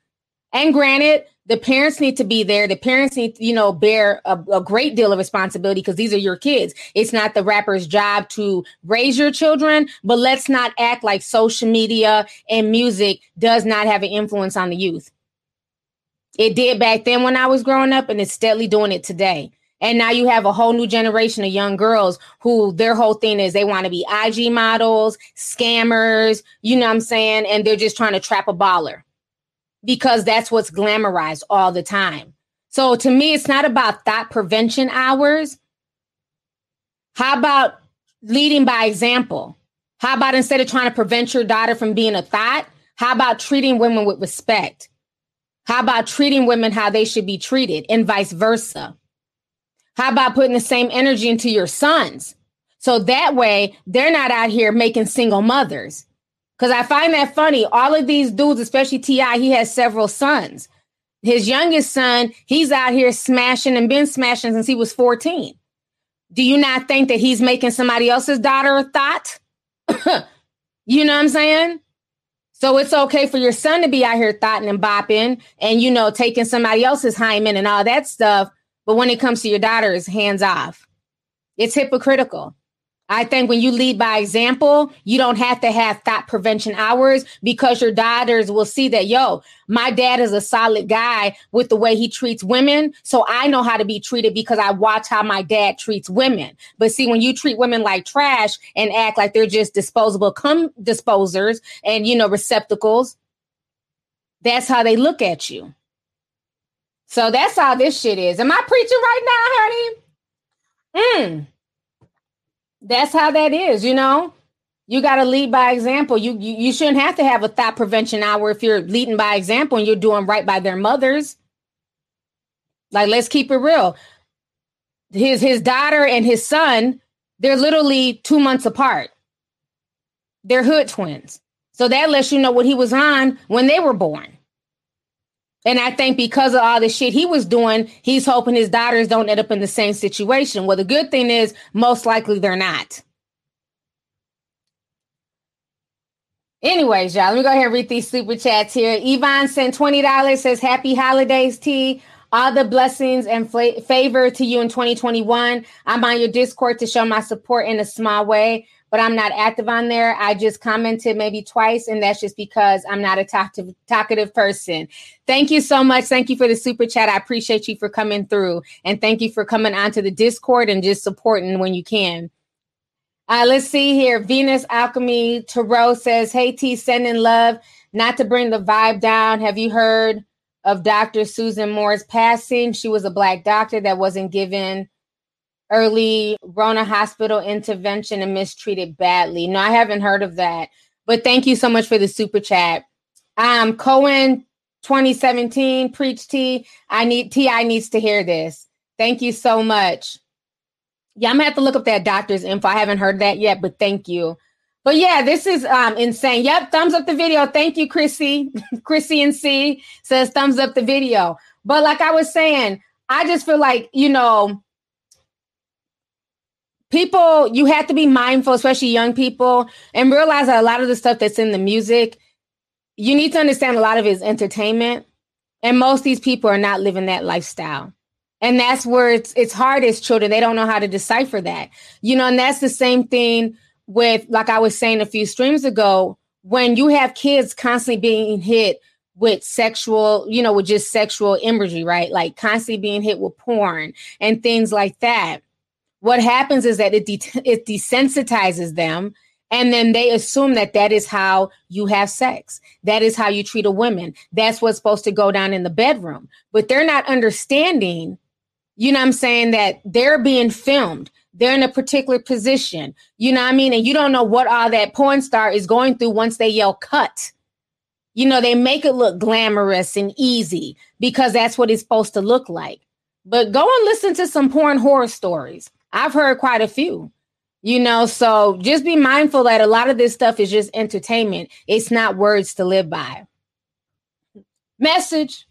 And granted, the parents need to be there. The parents need, you know, bear a, a great deal of responsibility because these are your kids. It's not the rapper's job to raise your children, but let's not act like social media and music does not have an influence on the youth. It did back then when I was growing up, and it's steadily doing it today. And now you have a whole new generation of young girls who their whole thing is they want to be IG models, scammers, you know what I'm saying? And they're just trying to trap a baller because that's what's glamorized all the time. So to me, it's not about thought prevention hours. How about leading by example? How about instead of trying to prevent your daughter from being a thought, how about treating women with respect? How about treating women how they should be treated and vice versa? How about putting the same energy into your sons? So that way they're not out here making single mothers. Cause I find that funny. All of these dudes, especially T.I., he has several sons. His youngest son, he's out here smashing and been smashing since he was 14. Do you not think that he's making somebody else's daughter a thought? you know what I'm saying? So it's okay for your son to be out here thotting and bopping and, you know, taking somebody else's hymen and all that stuff. But when it comes to your daughter, it's hands off. It's hypocritical. I think when you lead by example, you don't have to have thought prevention hours because your daughters will see that, yo, my dad is a solid guy with the way he treats women. So I know how to be treated because I watch how my dad treats women. But see, when you treat women like trash and act like they're just disposable come disposers and, you know, receptacles, that's how they look at you. So that's how this shit is. Am I preaching right now, honey? Mm. That's how that is, you know? You got to lead by example. You, you you shouldn't have to have a thought prevention hour if you're leading by example and you're doing right by their mothers. Like let's keep it real. His his daughter and his son, they're literally 2 months apart. They're hood twins. So that lets you know what he was on when they were born. And I think because of all the shit he was doing, he's hoping his daughters don't end up in the same situation. Well, the good thing is, most likely they're not. Anyways, y'all, let me go ahead and read these super chats here. Yvonne sent $20, says, Happy holidays, T. All the blessings and favor to you in 2021. I'm on your Discord to show my support in a small way, but I'm not active on there. I just commented maybe twice, and that's just because I'm not a talkative, talkative person. Thank you so much. Thank you for the super chat. I appreciate you for coming through, and thank you for coming onto the Discord and just supporting when you can. Uh, let's see here. Venus Alchemy Tarot says, Hey T, sending love. Not to bring the vibe down. Have you heard of Dr. Susan Moore's passing? She was a black doctor that wasn't given early Rona hospital intervention and mistreated badly. No, I haven't heard of that. But thank you so much for the super chat. Um, Cohen 2017, preach T. I need T. I needs to hear this. Thank you so much. Yeah, I'm gonna have to look up that doctor's info. I haven't heard that yet, but thank you. But yeah, this is um insane. Yep, thumbs up the video. Thank you, Chrissy. Chrissy and C says thumbs up the video. But like I was saying, I just feel like, you know, people you have to be mindful, especially young people, and realize that a lot of the stuff that's in the music, you need to understand a lot of it is entertainment. And most these people are not living that lifestyle. And that's where it's it's hard as children. They don't know how to decipher that. You know and that's the same thing with like i was saying a few streams ago when you have kids constantly being hit with sexual you know with just sexual imagery right? Like constantly being hit with porn and things like that what happens is that it de- it desensitizes them and then they assume that that is how you have sex that is how you treat a woman that's what's supposed to go down in the bedroom but they're not understanding you know I'm saying? That they're being filmed. They're in a particular position. You know what I mean? And you don't know what all that porn star is going through once they yell cut. You know, they make it look glamorous and easy because that's what it's supposed to look like. But go and listen to some porn horror stories. I've heard quite a few. You know, so just be mindful that a lot of this stuff is just entertainment. It's not words to live by. Message.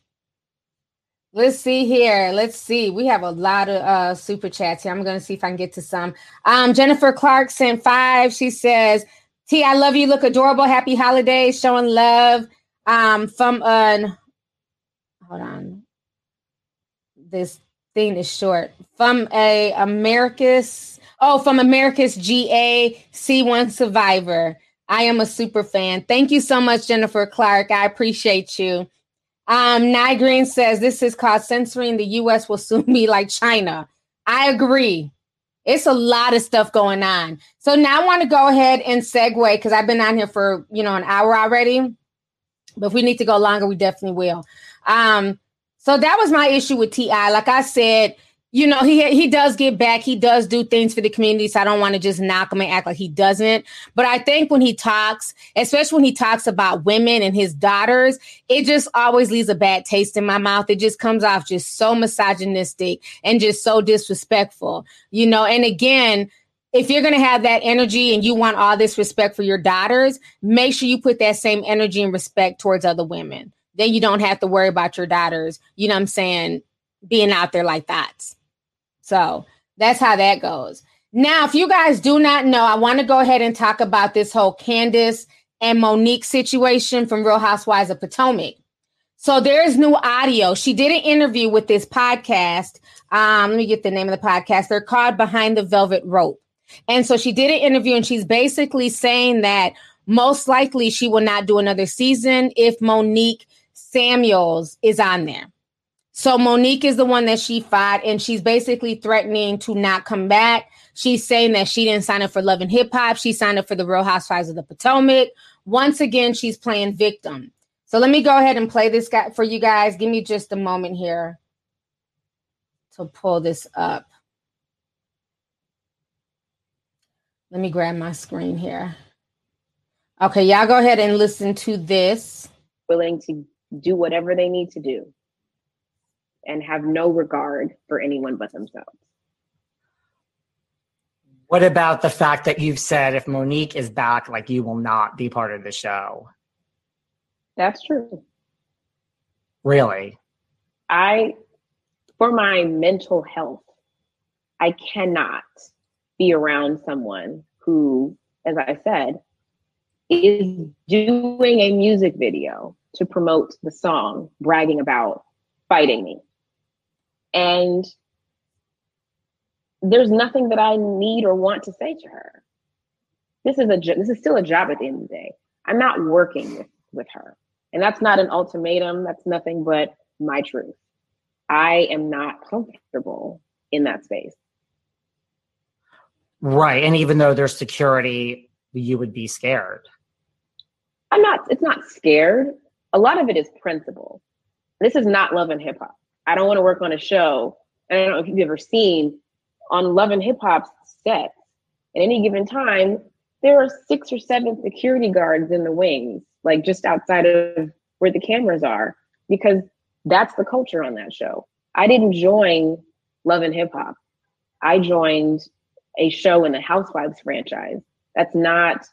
Let's see here. Let's see. We have a lot of uh, super chats here. I'm going to see if I can get to some. Um, Jennifer Clark sent five. She says, T, I love you. Look adorable. Happy holidays. Showing love um, from an, hold on. This thing is short. From a America's, oh, from America's GA C1 Survivor. I am a super fan. Thank you so much, Jennifer Clark. I appreciate you. Um, Nye Green says this is called censoring the US will soon be like China. I agree. It's a lot of stuff going on. So now I want to go ahead and segue because I've been on here for you know an hour already. But if we need to go longer, we definitely will. Um, so that was my issue with TI. Like I said, you know, he he does give back. He does do things for the community. So I don't want to just knock him and act like he doesn't. But I think when he talks, especially when he talks about women and his daughters, it just always leaves a bad taste in my mouth. It just comes off just so misogynistic and just so disrespectful, you know. And again, if you're going to have that energy and you want all this respect for your daughters, make sure you put that same energy and respect towards other women. Then you don't have to worry about your daughters, you know what I'm saying, being out there like that. So that's how that goes. Now, if you guys do not know, I want to go ahead and talk about this whole Candiace and Monique situation from Real Housewives of Potomac. So there is new audio. She did an interview with this podcast. Um, let me get the name of the podcast. They're called Behind the Velvet Rope. And so she did an interview and she's basically saying that most likely she will not do another season if Monique Samuels is on there. So Monique is the one that she fought, and she's basically threatening to not come back. She's saying that she didn't sign up for Love and Hip Hop. She signed up for the Real Housewives of the Potomac. Once again, she's playing victim. So let me go ahead and play this guy for you guys. Give me just a moment here. to pull this up. Let me grab my screen here. Okay, y'all go ahead and listen to this. Willing to do whatever they need to do and have no regard for anyone but themselves. What about the fact that you've said if Monique is back, like you will not be part of the show? That's true. Really? I, for my mental health, I cannot be around someone who, as I said, is doing a music video to promote the song, bragging about fighting me. And there's nothing that I need or want to say to her. This is a this is still a job at the end of the day. I'm not working with, with her. And that's not an ultimatum. That's nothing but my truth. I am not comfortable in that space. Right. And even though there's security, you would be scared. I'm not, it's not scared. A lot of it is principle. This is not love and hip hop. I don't want to work on a show. I don't know if you've ever seen on Love and Hip Hop's set, at any given time, there are six or seven security guards in the wings, like just outside of where the cameras are, because that's the culture on that show. I didn't join Love and Hip Hop. I joined a show in the Housewives franchise. That's not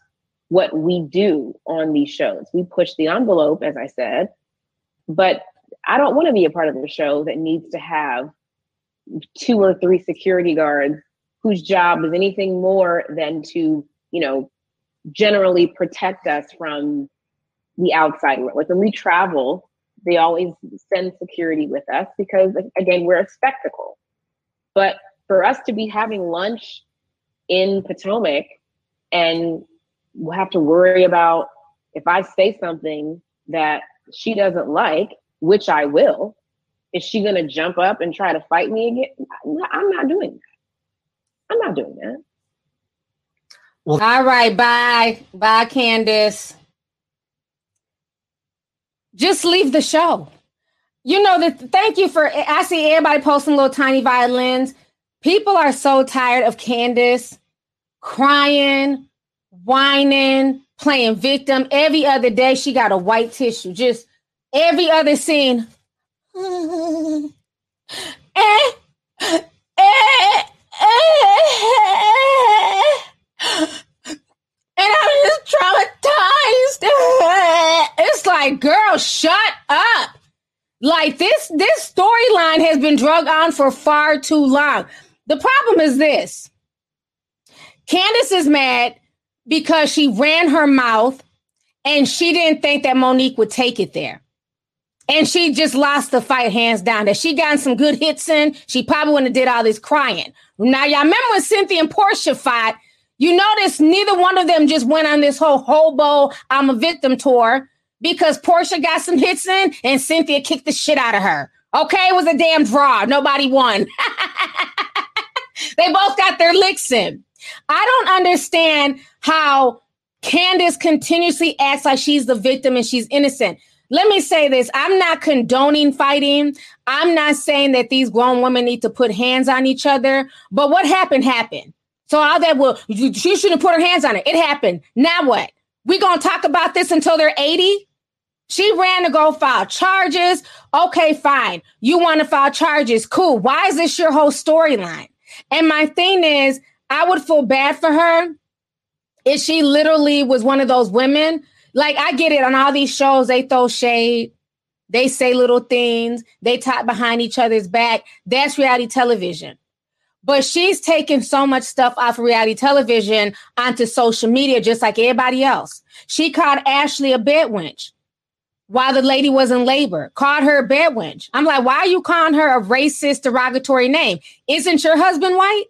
what we do on these shows. We push the envelope, as I said, but I don't want to be a part of a show that needs to have two or three security guards whose job is anything more than to, you know, generally protect us from the outside world. Like when we travel, they always send security with us because, again, we're a spectacle. But for us to be having lunch in Potomac and have to worry about if I say something that she doesn't like, which I will, is she going to jump up and try to fight me again? I'm not doing that. I'm not doing that. Well, all right, bye, bye, Candiace. Just leave the show. You know that. Thank you for. I see everybody posting little tiny violins. People are so tired of Candiace crying, whining, playing victim. Every other day, she got a white tissue. Just every other scene. Eh, eh, eh, and I'm just traumatized. It's like, girl, shut up. Like this, this storyline has been drug on for far too long. The problem is this. Candiace is mad because she ran her mouth and she didn't think that Monique would take it there. And she just lost the fight hands down. That she gotten some good hits in, she probably wouldn't have did all this crying. Now, y'all remember when Cynthia and Porsha fought? You notice neither one of them just went on this whole hobo I'm a victim tour because Porsha got some hits in and Cynthia kicked the shit out of her. Okay, it was a damn draw. Nobody won. they both got their licks in. I don't understand how Candiace continuously acts like she's the victim and she's innocent. Let me say this I'm not condoning fighting. I'm not saying that these grown women need to put hands on each other. But what happened, happened. So all that, well, she shouldn't put her hands on it. It happened. Now what? We gonna talk about this until they're 80? She ran to go file charges. Okay, fine. You want to file charges. Cool. Why is this your whole storyline? And my thing is, I would feel bad for her if she literally was one of those women. Like, I get it on all these shows, they throw shade, they say little things, they talk behind each other's back. That's reality television. But she's taking so much stuff off of reality television onto social media, just like everybody else. She called Ashley a bed wench while the lady was in labor, called her a bed wench. I'm like, why are you calling her a racist, derogatory name? Isn't your husband white?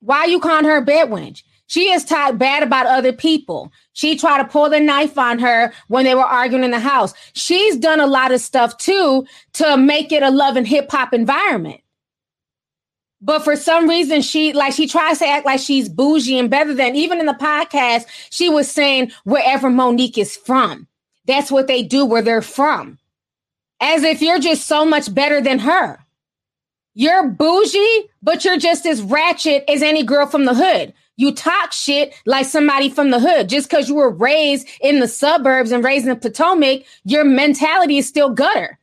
Why are you calling her a bed wench? She has talked bad about other people. She tried to pull the knife on her when they were arguing in the house. She's done a lot of stuff too to make it a love and hip hop environment. But for some reason, she like she tries to act like she's bougie and better than. Even in the podcast, she was saying wherever Monique is from, that's what they do where they're from, as if you're just so much better than her. You're bougie, but you're just as ratchet as any girl from the hood. You talk shit like somebody from the hood. Just because you were raised in the suburbs and raised in Potomac, your mentality is still gutter.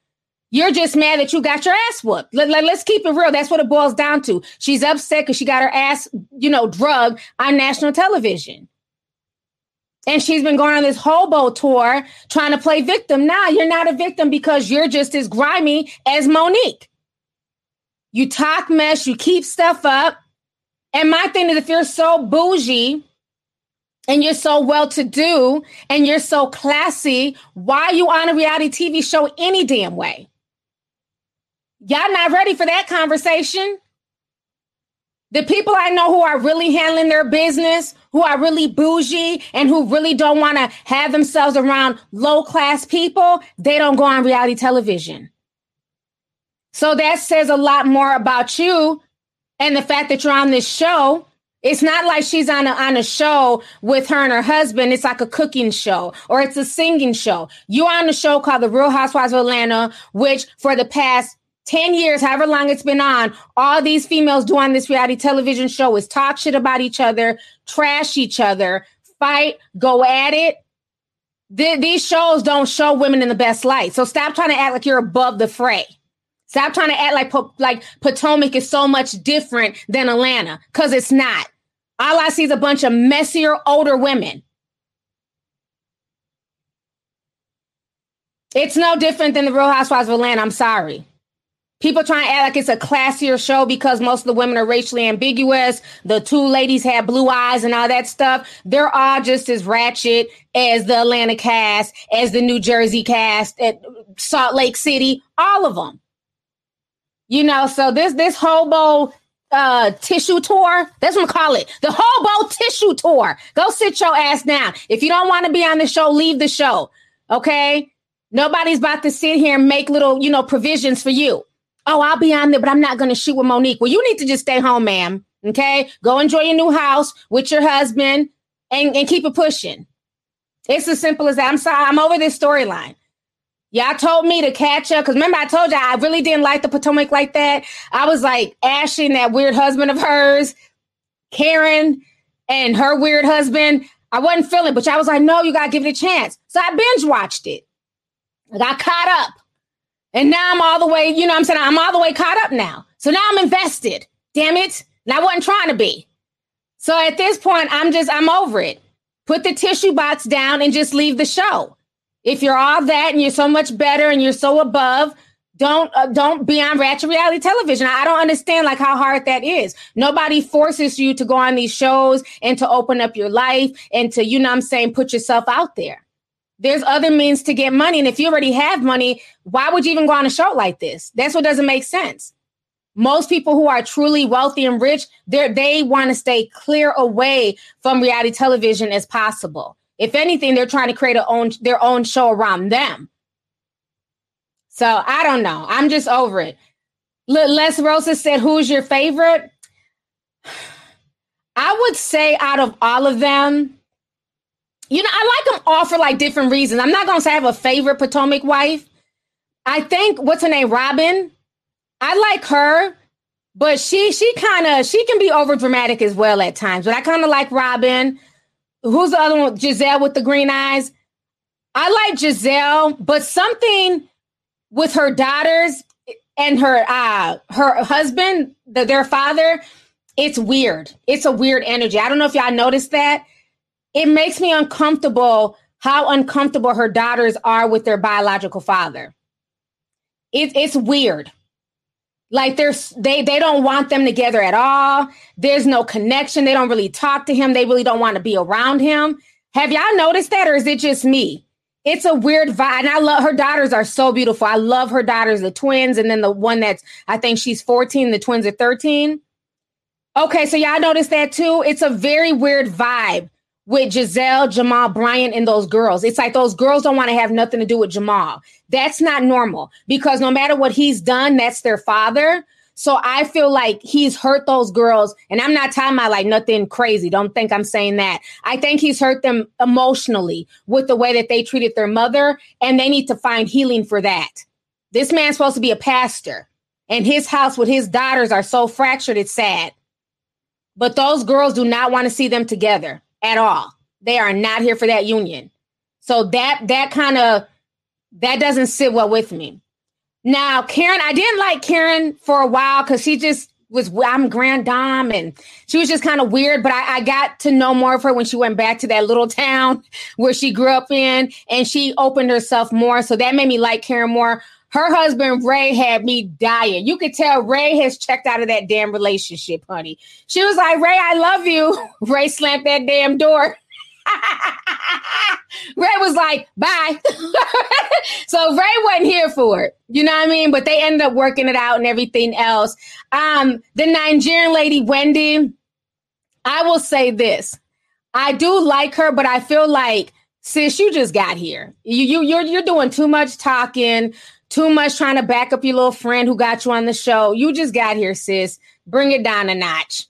You're just mad that you got your ass whooped. Let, let, us keep it real. That's what it boils down to. She's upset because she got her ass, you know, drugged on national television. And she's been going on this hobo tour trying to play victim. Now you're not a victim because you're just as grimy as Monique. You talk mess, you keep stuff up. And my thing is, if you're so bougie and you're so well to do and you're so classy, why you on a reality TV show any damn way? Y'all not ready for that conversation? The people I know who are really handling their business, who are really bougie, and who really don't want to have themselves around low class people, they don't go on reality television. So that says a lot more about you and the fact that you're on this show. It's not like she's on a, on a show with her and her husband. It's like a cooking show or it's a singing show. You're on a show called The Real Housewives of Atlanta, which for the past 10 years, however long it's been on, all these females do on this reality television show is talk shit about each other, trash each other, fight, go at it. Th- these shows don't show women in the best light. So stop trying to act like you're above the fray. Stop trying to act like like Potomac is so much different than Atlanta because it's not. All I see is a bunch of messier older women. It's no different than the Real Housewives of Atlanta. I'm sorry. People trying to act like it's a classier show because most of the women are racially ambiguous. The two ladies have blue eyes and all that stuff. They're all just as ratchet as the Atlanta cast, as the New Jersey cast, at Salt Lake City, all of them. You know, so this this hobo uh tissue tour, that's what I call it. The hobo tissue tour. Go sit your ass down. If you don't want to be on the show, leave the show. Okay? Nobody's about to sit here and make little, you know, provisions for you oh, I'll be on there, but I'm not going to shoot with Monique. Well, you need to just stay home, ma'am. Okay. Go enjoy your new house with your husband and, and keep it pushing. It's as simple as that. I'm sorry. I'm over this storyline. Y'all told me to catch up because remember I told y'all I really didn't like the Potomac like that. I was like Ashley that weird husband of hers, Karen and her weird husband. I wasn't feeling, but I was like, no, you gotta give it a chance. So I binge watched it. I got caught up. And now I'm all the way, you know I'm saying? I'm all the way caught up now. So now I'm invested. Damn it. And I wasn't trying to be. So at this point, I'm just, I'm over it. Put the tissue box down and just leave the show. If you're all that and you're so much better and you're so above, don't uh, don't be on ratchet reality television. I don't understand like how hard that is. Nobody forces you to go on these shows and to open up your life and to you know I'm saying put yourself out there. There's other means to get money. And if you already have money, why would you even go on a show like this? That's what doesn't make sense. Most people who are truly wealthy and rich, they they want to stay clear away from reality television as possible. If anything, they're trying to create own, their own show around them. So I don't know. I'm just over it. Les Rosa said, Who's your favorite? I would say out of all of them, you know, I like them all for like different reasons. I'm not gonna say I have a favorite Potomac wife. I think what's her name, Robin. I like her, but she she kind of she can be over dramatic as well at times. But I kind of like Robin. Who's the other one? Gizelle with the green eyes. I like Gizelle, but something with her daughters and her uh her husband, the, their father, it's weird. It's a weird energy. I don't know if y'all noticed that it makes me uncomfortable how uncomfortable her daughters are with their biological father. It, it's weird. Like there's they they don't want them together at all. There's no connection. They don't really talk to him. They really don't want to be around him. Have y'all noticed that, or is it just me? It's a weird vibe. And I love her daughters are so beautiful. I love her daughters, the twins, and then the one that's I think she's 14, the twins are 13. Okay, so y'all noticed that too. It's a very weird vibe with Gizelle, Jamal, Bryant, and those girls. It's like those girls don't want to have nothing to do with Jamal. That's not normal because no matter what he's done, that's their father. So I feel like he's hurt those girls. And I'm not talking about like nothing crazy. Don't think I'm saying that. I think he's hurt them emotionally with the way that they treated their mother. And they need to find healing for that. This man's supposed to be a pastor. and his house with his daughters are so fractured, it's sad. But those girls do not want to see them together at all. They are not here for that union. So that that kind of that doesn't sit well with me. Now, Karen, I didn't like Karen for a while because she just was I'm Grand Dame and she was just kind of weird, but I, I, got to know more of her when she went back to that little town where she grew up in and she opened herself more. So that made me like Karen more. Her husband Ray had me dying. You could tell Ray has checked out of that damn relationship, honey. She was like, Ray, I love you. Ray slammed that damn door. Ray was like, bye. so Ray wasn't here for it. You know what I mean? But they ended up working it out and everything else. Um, the Nigerian lady, Wendy, I will say this. I do like her, but I feel like, sis, you just got here. You you you're you're doing too much talking, too much trying to back up your little friend who got you on the show. You just got here, sis. Bring it down a notch.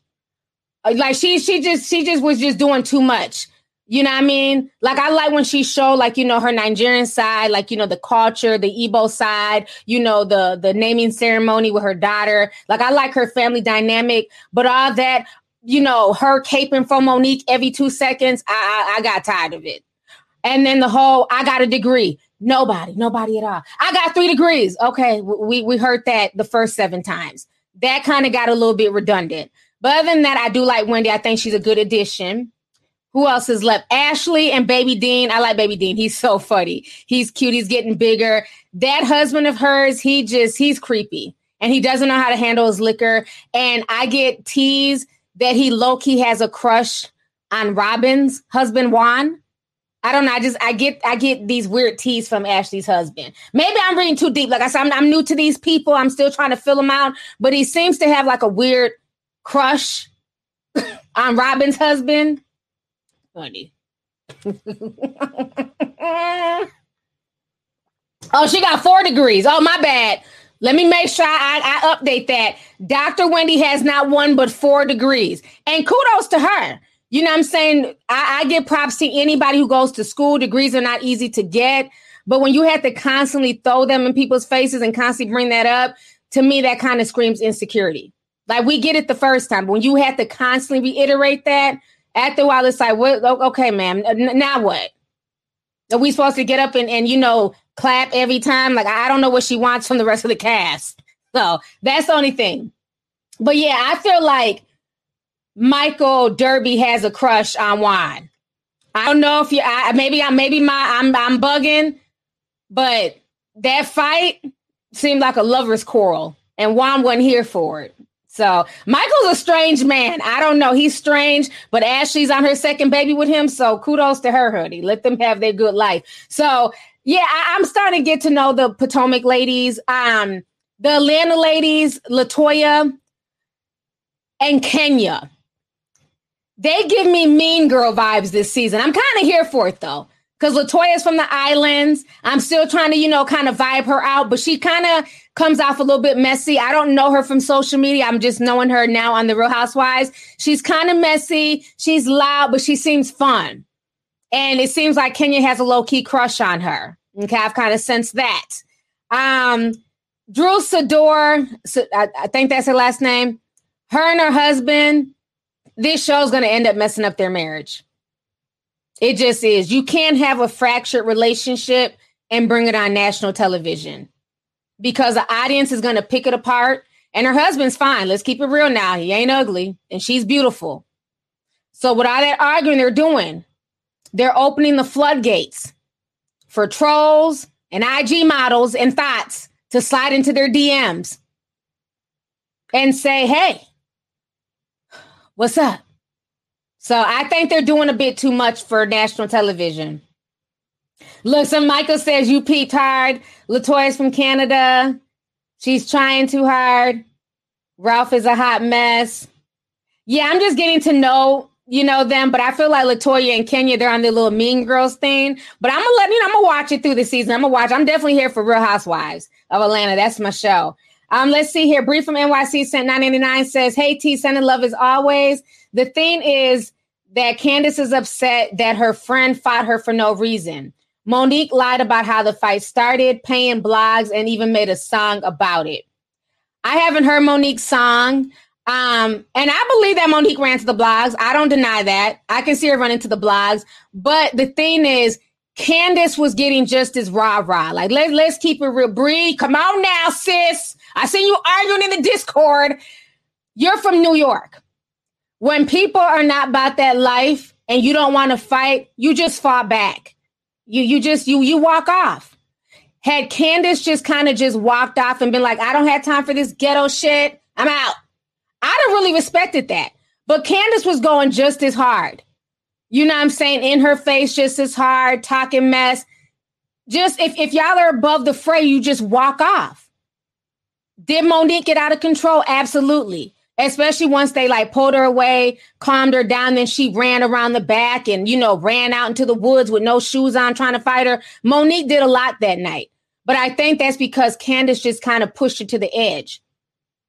Uh, like she she just she just was just doing too much. You know what I mean? Like I like when she showed like you know her Nigerian side, like you know the culture, the Igbo side, you know the the naming ceremony with her daughter. Like I like her family dynamic, but all that, you know, her caping for Monique every two seconds, I, I I got tired of it. And then the whole I got a degree. Nobody, nobody at all. I got three degrees. Okay, we we heard that the first seven times. That kind of got a little bit redundant. But other than that, I do like Wendy. I think she's a good addition. Who else is left? Ashley and Baby Dean. I like Baby Dean. He's so funny. He's cute. He's getting bigger. That husband of hers, he just, he's creepy and he doesn't know how to handle his liquor. And I get teased that he low key has a crush on Robin's husband, Juan. I don't know. I just I get I get these weird teas from Ashley's husband. Maybe I'm reading too deep. Like I said, I'm, I'm new to these people. I'm still trying to fill them out. But he seems to have like a weird crush on Robin's husband honey. oh, she got four degrees. Oh, my bad. Let me make sure I, I, update that. Dr. Wendy has not one but four degrees. And kudos to her. You know what I'm saying? I, I give props to anybody who goes to school. Degrees are not easy to get. But when you have to constantly throw them in people's faces and constantly bring that up, to me, that kind of screams insecurity. Like we get it the first time. But when you have to constantly reiterate that, after a while, it's like, what? Okay, ma'am. Now what? Are we supposed to get up and, and you know clap every time? Like I don't know what she wants from the rest of the cast. So that's the only thing. But yeah, I feel like Michael Darby has a crush on Juan. I don't know if you. I, maybe I. Maybe my. I'm. I'm bugging, but that fight seemed like a lovers' quarrel, and Juan wasn't here for it. So Michael's a strange man. I don't know. He's strange, but Ashley's on her second baby with him. So kudos to her, honey. Let them have their good life. So yeah, I, am starting to get to know the Potomac ladies. Um, the Atlanta ladies, Latoya and Kenya. They give me mean girl vibes this season. I'm kind of here for it though because Latoya's from the islands. I'm still trying to, you know, kind of vibe her out, but she kind of comes off a little bit messy. I don't know her from social media. I'm just knowing her now on the Real Housewives. She's kind of messy. She's loud, but she seems fun. And it seems like Kenya has a low key crush on her. Okay, I've kind of sensed that. Um, Drew Sidora, I, I think that's her last name. Her and her husband, this show's going to end up messing up their marriage. It just is. You can't have a fractured relationship and bring it on national television because the audience is going to pick it apart. And her husband's fine. Let's keep it real now. He ain't ugly and she's beautiful. So, with all that arguing they're doing, they're opening the floodgates for trolls and IG models and thoughts to slide into their DMs and say, hey, what's up? So I think they're doing a bit too much for national television. Listen, Michael says you peaked hard. Latoya's from Canada. She's trying too hard. Ralph is a hot mess. Yeah, I'm just getting to know you know them, but I feel like Latoya and Kenya they're on their little Mean Girls thing. But I'm gonna let you know. I'm gonna watch it through the season. I'm gonna watch. I'm definitely here for Real Housewives of Atlanta. That's my show. Um, let's see here. Brief from NYC sent 999 says, "Hey T, sending love as always. The thing is, that Candiace is upset that her friend fought her for no reason. Monique lied about how the fight started, paying blogs, and even made a song about it. I haven't heard Monique's song. Um, and I believe that Monique ran to the blogs. I don't deny that. I can see her running to the blogs. But the thing is, Candiace was getting just as rah rah. Like, let, let's keep it real. Bree, come on now, sis. I see you arguing in the Discord. You're from New York. When people are not about that life and you don't want to fight, you just fall back. You you just you you walk off. Had Candiace just kind of just walked off and been like, I don't have time for this ghetto shit. I'm out. I'd have really respected that. But Candiace was going just as hard. You know what I'm saying? In her face, just as hard, talking mess. Just if, if y'all are above the fray, you just walk off. Did Monique get out of control? Absolutely. Especially once they like pulled her away, calmed her down, then she ran around the back and, you know, ran out into the woods with no shoes on trying to fight her. Monique did a lot that night. But I think that's because Candiace just kind of pushed her to the edge.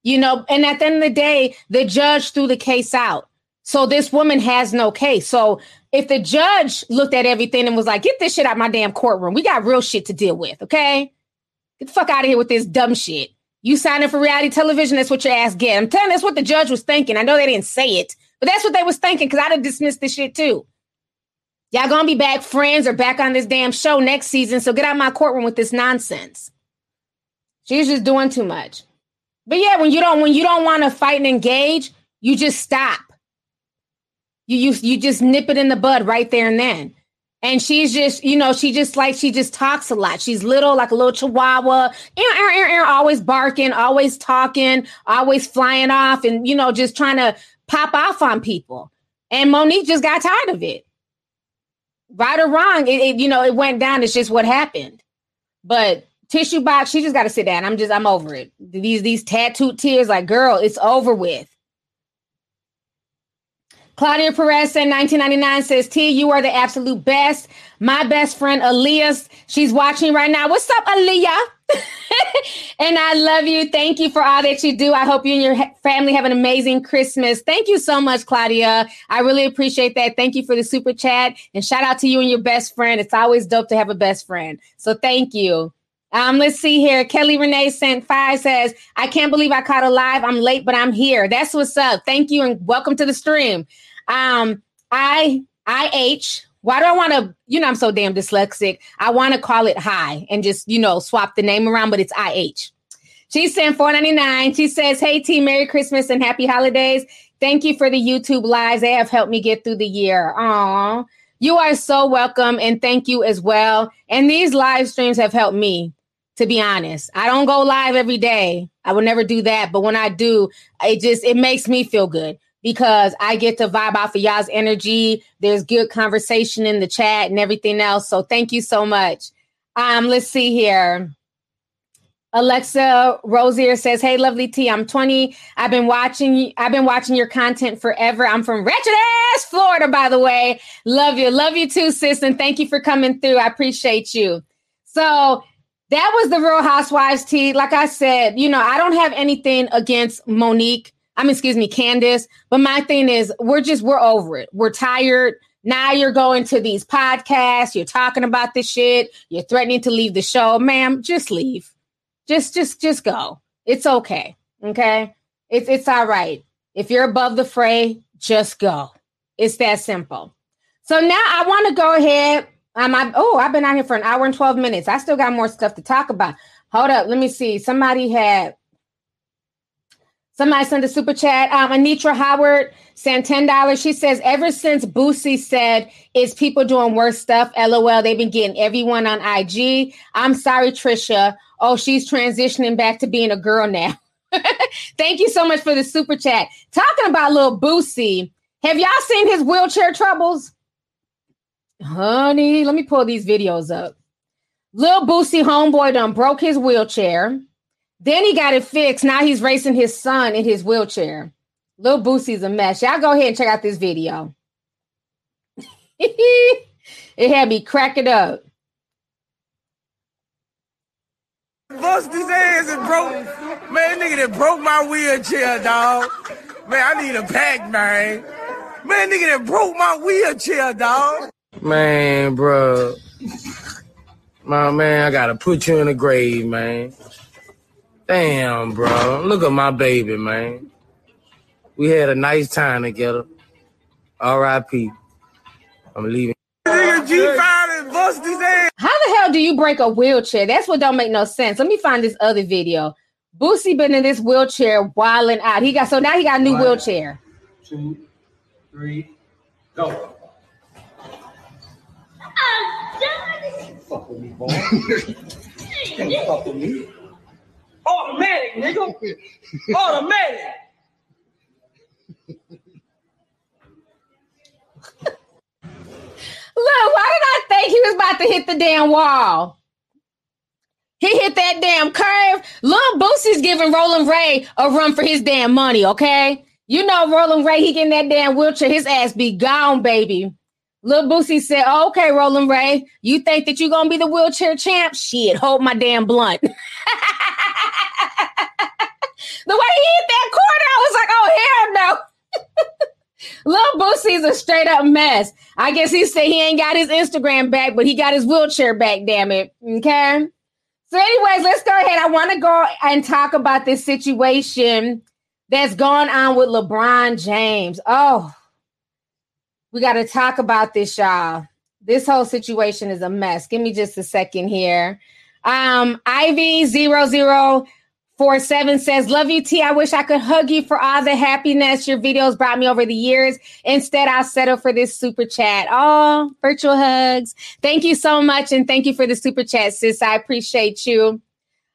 You know, and at the end of the day, the judge threw the case out. So this woman has no case. So if the judge looked at everything and was like, get this shit out of my damn courtroom, we got real shit to deal with, okay? Get the fuck out of here with this dumb shit. You sign up for reality television, that's what your ass get. I'm telling you, that's what the judge was thinking. I know they didn't say it, but that's what they was thinking because I'd have dismissed this shit too. Y'all gonna be back friends or back on this damn show next season. So get out my courtroom with this nonsense. She's just doing too much. But yeah, when you don't when you don't want to fight and engage, you just stop. You you you just nip it in the bud right there and then. And she's just, you know, she just like she just talks a lot. She's little, like a little chihuahua, always barking, always talking, always flying off, and you know, just trying to pop off on people. And Monique just got tired of it. Right or wrong, it, it you know, it went down. It's just what happened. But tissue box. She just got to sit down. I'm just, I'm over it. These, these tattooed tears, like, girl, it's over with. Claudia Perez in 1999 says, T, you are the absolute best. My best friend, Aaliyah, she's watching right now. What's up, Aaliyah? and I love you. Thank you for all that you do. I hope you and your family have an amazing Christmas. Thank you so much, Claudia. I really appreciate that. Thank you for the super chat and shout out to you and your best friend. It's always dope to have a best friend. So thank you. Um, let's see here. Kelly Renee sent five says, I can't believe I caught a live. I'm late, but I'm here. That's what's up. Thank you and welcome to the stream. Um, I I H. Why do I want to, you know, I'm so damn dyslexic. I want to call it high and just, you know, swap the name around, but it's IH. She sent 499. She says, Hey team, Merry Christmas and happy holidays. Thank you for the YouTube lives. They have helped me get through the year. Aw. You are so welcome and thank you as well. And these live streams have helped me to be honest. I don't go live every day. I would never do that. But when I do, it just it makes me feel good because I get to vibe off of y'all's energy. There's good conversation in the chat and everything else. So thank you so much. Um, let's see here. Alexa Rosier says, "Hey, lovely T, I'm 20. I've been watching. I've been watching your content forever. I'm from wretched ass Florida, by the way. Love you, love you too, sis, and thank you for coming through. I appreciate you. So that was the Real Housewives tea. Like I said, you know, I don't have anything against Monique. I mean, excuse me, Candiace. But my thing is, we're just we're over it. We're tired. Now you're going to these podcasts. You're talking about this shit. You're threatening to leave the show, ma'am. Just leave. Just, just, just go. It's okay. Okay. It's it's all right. If you're above the fray, just go. It's that simple. So now I want to go ahead um, I, oh, I've been out here for an hour and 12 minutes. I still got more stuff to talk about. Hold up. Let me see. Somebody had, somebody sent a super chat. Um, Anitra Howard sent $10. She says, ever since Boosie said, is people doing worse stuff? LOL. They've been getting everyone on IG. I'm sorry, Trisha. Oh, she's transitioning back to being a girl now. Thank you so much for the super chat. Talking about little Boosie. Have y'all seen his wheelchair troubles? Honey, let me pull these videos up. Lil Boosie homeboy done broke his wheelchair. Then he got it fixed. Now he's racing his son in his wheelchair. Lil Boosie's a mess. Y'all go ahead and check out this video. it had me crack it up. Bust his ass and broke. Man, nigga that broke my wheelchair, dog. Man, I need a pack, man. Man, nigga that broke my wheelchair, dog. Man, bro. My man, I gotta put you in the grave, man. Damn, bro. Look at my baby, man. We had a nice time together. R.I.P. I'm leaving. Nigga G5 and bust his ass. How the hell do you break a wheelchair? That's what don't make no sense. Let me find this other video. Boosie been in this wheelchair wilding out. He got so now he got a new One. wheelchair. Two, three, go. Fuck with me, boy. Can't fuck with me. Automatic, nigga. Automatic. Look, why did I think he was about to hit the damn wall? He hit that damn curve. Lil Boosie's giving Roland Ray a run for his damn money, okay? You know Roland Ray, he getting that damn wheelchair, his ass be gone, baby. Lil Boosie said, oh, okay, Roland Ray, you think that you gonna be the wheelchair champ? Shit, hold my damn blunt. the way he hit that corner, I was like, oh, hell no. Lil Boosie's a straight up mess. I guess he said he ain't got his Instagram back, but he got his wheelchair back, damn it. Okay. So, anyways, let's go ahead. I want to go and talk about this situation that's going on with LeBron James. Oh, we got to talk about this, y'all. This whole situation is a mess. Give me just a second here. Um, Ivy zero zero four seven says, "Love you, T. I wish I could hug you for all the happiness your videos brought me over the years. Instead, I'll settle for this super chat. Oh, virtual hugs. Thank you so much, and thank you for the super chat, sis. I appreciate you."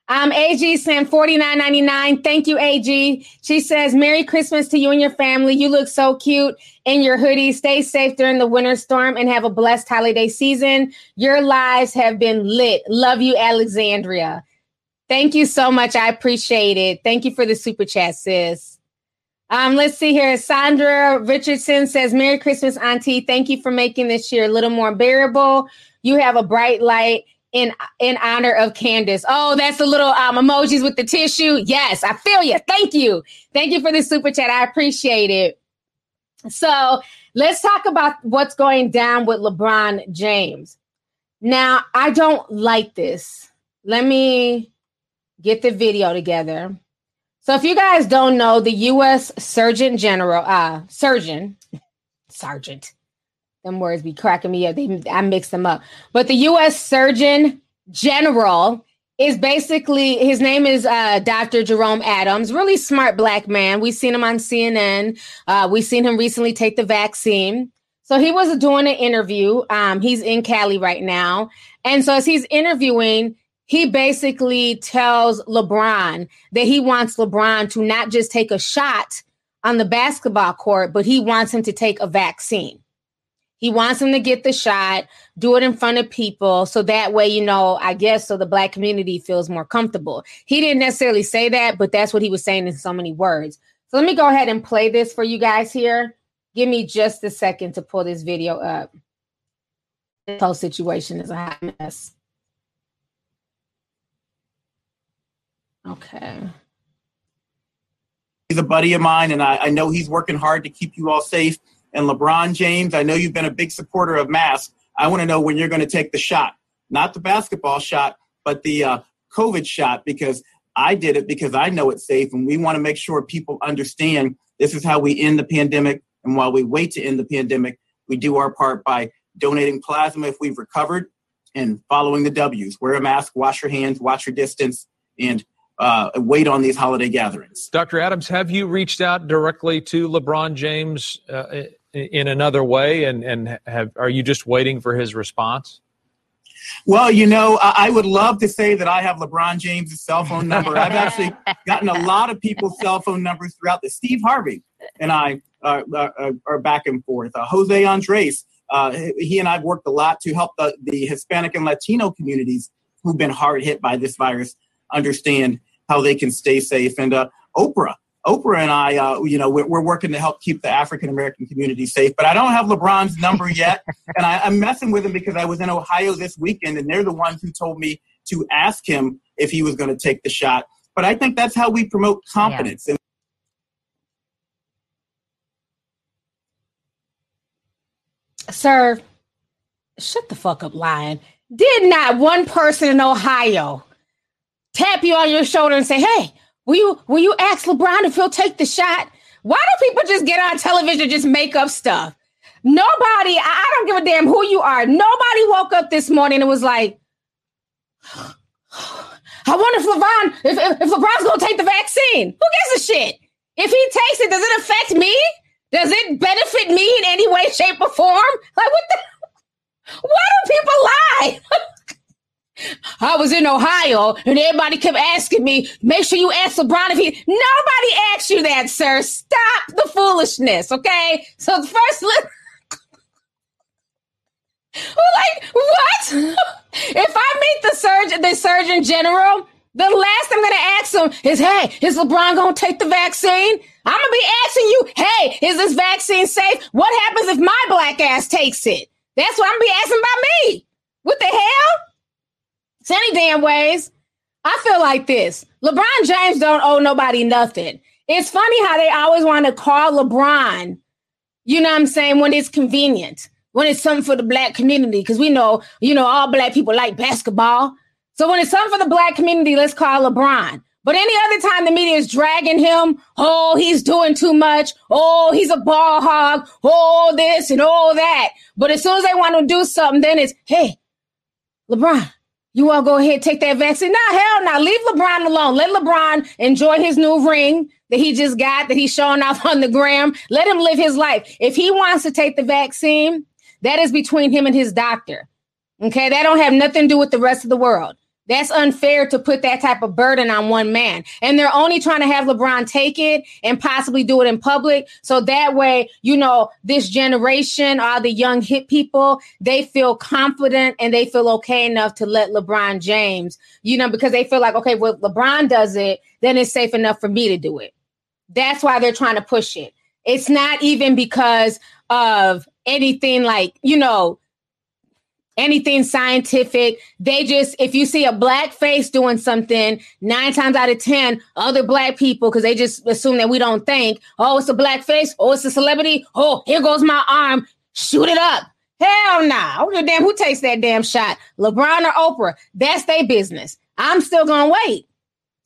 Um, AG sent forty nine ninety nine. Thank you, AG. She says, "Merry Christmas to you and your family. You look so cute in your hoodie. Stay safe during the winter storm and have a blessed holiday season. Your lives have been lit. Love you, Alexandria." Thank you so much. I appreciate it. Thank you for the super chat, sis. Um, let's see here. Sandra Richardson says, Merry Christmas, Auntie. Thank you for making this year a little more bearable. You have a bright light in in honor of Candiace. Oh, that's the little um, emojis with the tissue. Yes, I feel you. Thank you. Thank you for the super chat. I appreciate it. So let's talk about what's going down with LeBron James. Now, I don't like this. Let me get the video together. So if you guys don't know, the U.S. Surgeon General, uh, surgeon, sergeant, them words be cracking me up. They, I mix them up. But the U.S. Surgeon General is basically his name is uh, Dr. Jerome Adams. Really smart black man. We've seen him on CNN. Uh, we've seen him recently take the vaccine. So he was doing an interview. Um, he's in Cali right now, and so as he's interviewing, he basically tells LeBron that he wants LeBron to not just take a shot on the basketball court, but he wants him to take a vaccine. He wants him to get the shot, do it in front of people. So that way, you know, I guess so the black community feels more comfortable. He didn't necessarily say that, but that's what he was saying in so many words. So let me go ahead and play this for you guys here. Give me just a second to pull this video up. This whole situation is a hot mess. Okay. He's a buddy of mine, and I, I know he's working hard to keep you all safe. And LeBron James, I know you've been a big supporter of masks. I want to know when you're going to take the shot, not the basketball shot, but the uh, COVID shot, because I did it because I know it's safe, and we want to make sure people understand this is how we end the pandemic. And while we wait to end the pandemic, we do our part by donating plasma if we've recovered and following the W's. Wear a mask, wash your hands, watch your distance, and uh, wait on these holiday gatherings. Dr. Adams, have you reached out directly to LeBron James uh, in another way, and and have are you just waiting for his response? Well, you know, I I would love to say that I have LeBron James' cell phone number. I've actually gotten a lot of people's cell phone numbers throughout the Steve Harvey and I uh, uh, are back and forth. Uh, Jose Andres, uh, he and I've worked a lot to help the, the Hispanic and Latino communities who've been hard hit by this virus understand how they can stay safe. And uh, Oprah, Oprah and I, uh, you know, we're, we're, working to help keep the African American community safe. But I don't have LeBron's number yet, and I, I'm messing with him because I was in Ohio this weekend, and they're the ones who told me to ask him if he was going to take the shot. But I think that's how we promote confidence. And Sir, shut the fuck up, lying. Did not one person in Ohio tap you on your shoulder and say, "Hey, will you will you ask LeBron if he'll take the shot?" Why do people just get on television just make up stuff? Nobody, I, I don't give a damn who you are. Nobody woke up this morning and was like, I wonder if LeBron, if, if, if LeBron's gonna take the vaccine. Who gives a shit? If he takes it, does it affect me? Does it benefit me in any way, shape, or form? Like what the why do people lie? I was in Ohio and everybody kept asking me, make sure you ask LeBron if he nobody asked you that, sir. Stop the foolishness, okay? So the first li- like what? if I meet the surgeon, the surgeon general, the last I'm gonna ask him is, "Hey, is LeBron gonna take the vaccine?" I'm gonna be asking you, "Hey, is this vaccine safe? What happens if my black ass takes it?" That's what I'm gonna be asking about me. What the hell? Any damn ways. I feel like this. LeBron James don't owe nobody nothing. It's funny how they always want to call LeBron, you know what I'm saying, when it's convenient when it's something for the black community, because we know, you know, all black people like basketball. So when it's something for the black community, let's call LeBron. But any other time the media is dragging him, oh, he's doing too much. Oh, he's a ball hog. Oh, this and all that. But as soon as they want to do something, then it's, hey, LeBron, you to go ahead take that vaccine? No, hell no. Leave LeBron alone. Let LeBron enjoy his new ring that he just got, that he's showing off on the gram. Let him live his life. If he wants to take the vaccine, that is between him and his doctor. Okay, that don't have nothing to do with the rest of the world. That's unfair to put that type of burden on one man. And they're only trying to have LeBron take it and possibly do it in public. So that way, you know, this generation, all the young hip people, they feel confident and they feel okay enough to let LeBron James, you know, because they feel like, okay, well, LeBron does it, then it's safe enough for me to do it. That's why they're trying to push it. It's not even because of anything like, you know, anything scientific. They just, if you see a black face doing something, nine times out of 10, other black people, because they just assume that we don't think, oh, it's a black face. Oh, it's a celebrity. Oh, here goes my arm. Shoot it up. Hell nah. I damn who takes that damn shot. LeBron or Oprah. That's their business. I'm still gonna wait.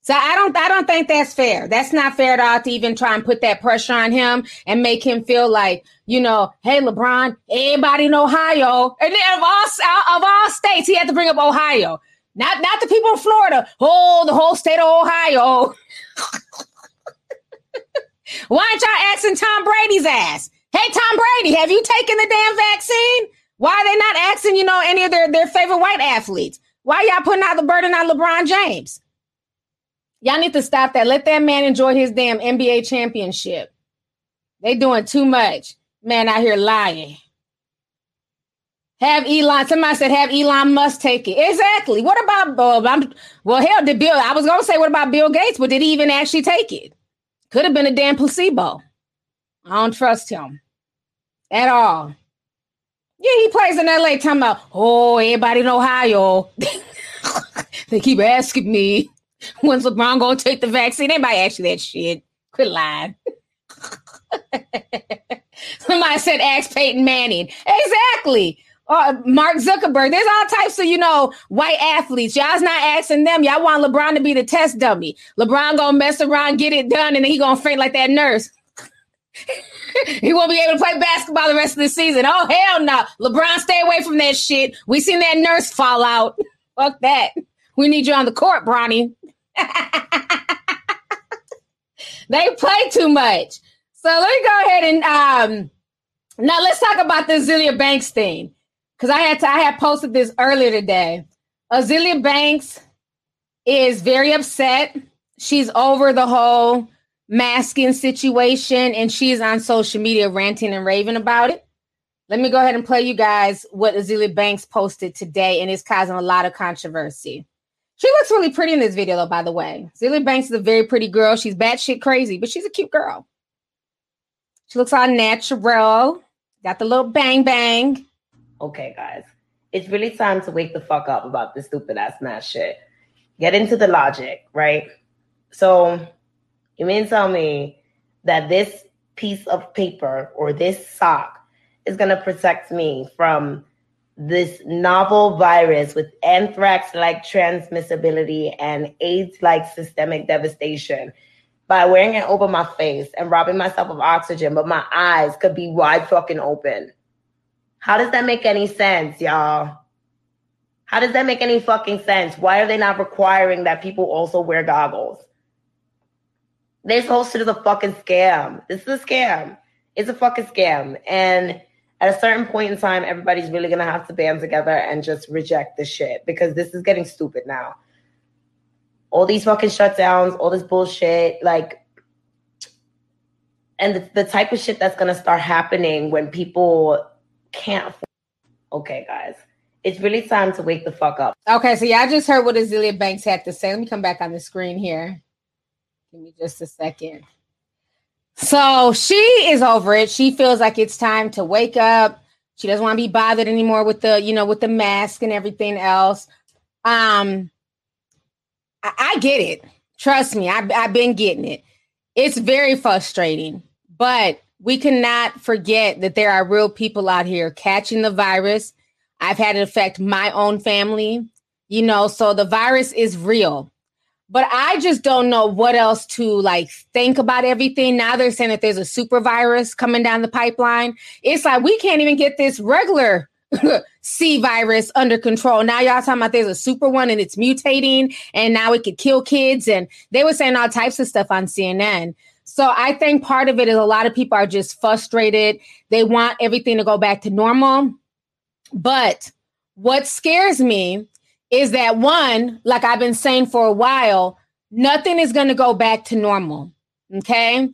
So I don't I don't think that's fair. That's not fair at all to even try and put that pressure on him and make him feel like, you know, hey LeBron, everybody in Ohio, and then of all of all states, he had to bring up Ohio. Not not the people in Florida. Oh, the whole state of Ohio. Why aren't y'all asking Tom Brady's ass? Hey, Tom Brady, have you taken the damn vaccine? Why are they not asking, you know, any of their, their favorite white athletes? Why y'all putting out the burden on LeBron James? Y'all need to stop that. Let that man enjoy his damn NBA championship. They doing too much. Man out here lying. Have Elon, somebody said have Elon Musk take it. Exactly. What about uh, well hell did Bill I was gonna say what about Bill Gates, but did he even actually take it? Could have been a damn placebo. I don't trust him at all. Yeah, he plays in LA talking about, oh, everybody in Ohio. they keep asking me. When's LeBron gonna take the vaccine? Anybody ask you that shit? Quit lying. Somebody said ask Peyton Manning. Exactly. Uh, Mark Zuckerberg. There's all types of, you know, white athletes. Y'all's not asking them. Y'all want LeBron to be the test dummy. LeBron gonna mess around, get it done, and then he gonna faint like that nurse. he won't be able to play basketball the rest of the season. Oh hell no. LeBron, stay away from that shit. We seen that nurse fall out. Fuck that. We need you on the court, Bronny. they play too much. So let me go ahead and um now let's talk about the Azealia Banks thing. Cause I had to I had posted this earlier today. Azealia Banks is very upset. She's over the whole masking situation and she's on social media ranting and raving about it. Let me go ahead and play you guys what Azealia Banks posted today, and it's causing a lot of controversy. She looks really pretty in this video, though, by the way. Azealia Banks is a very pretty girl. She's batshit crazy, but she's a cute girl. She looks all natural. Got the little bang bang. Okay, guys. It's really time to wake the fuck up about this stupid ass mask shit. Get into the logic, right? So you mean tell me that this piece of paper or this sock is gonna protect me from this novel virus with anthrax like transmissibility and AIDS like systemic devastation by wearing it over my face and robbing myself of oxygen, but my eyes could be wide fucking open. How does that make any sense, y'all? How does that make any fucking sense? Why are they not requiring that people also wear goggles? This whole shit is a fucking scam. This is a scam. It's a fucking scam. And at a certain point in time, everybody's really gonna have to band together and just reject this shit because this is getting stupid now. All these fucking shutdowns, all this bullshit, like, and the, the type of shit that's gonna start happening when people can't. Okay, guys, it's really time to wake the fuck up. Okay, so yeah, I just heard what Azealia Banks had to say. Let me come back on the screen here. Give me just a second. So she is over it. She feels like it's time to wake up. She doesn't want to be bothered anymore with the, you know, with the mask and everything else. Um, I, I get it. Trust me, I've, I've been getting it. It's very frustrating, but we cannot forget that there are real people out here catching the virus. I've had it affect my own family, you know, so the virus is real. But I just don't know what else to like think about everything. Now they're saying that there's a super virus coming down the pipeline. It's like we can't even get this regular C virus under control. Now y'all talking about there's a super one and it's mutating and now it could kill kids. And they were saying all types of stuff on CNN. So I think part of it is a lot of people are just frustrated. They want everything to go back to normal. But what scares me is that one, like I've been saying for a while, nothing is going to go back to normal. Okay.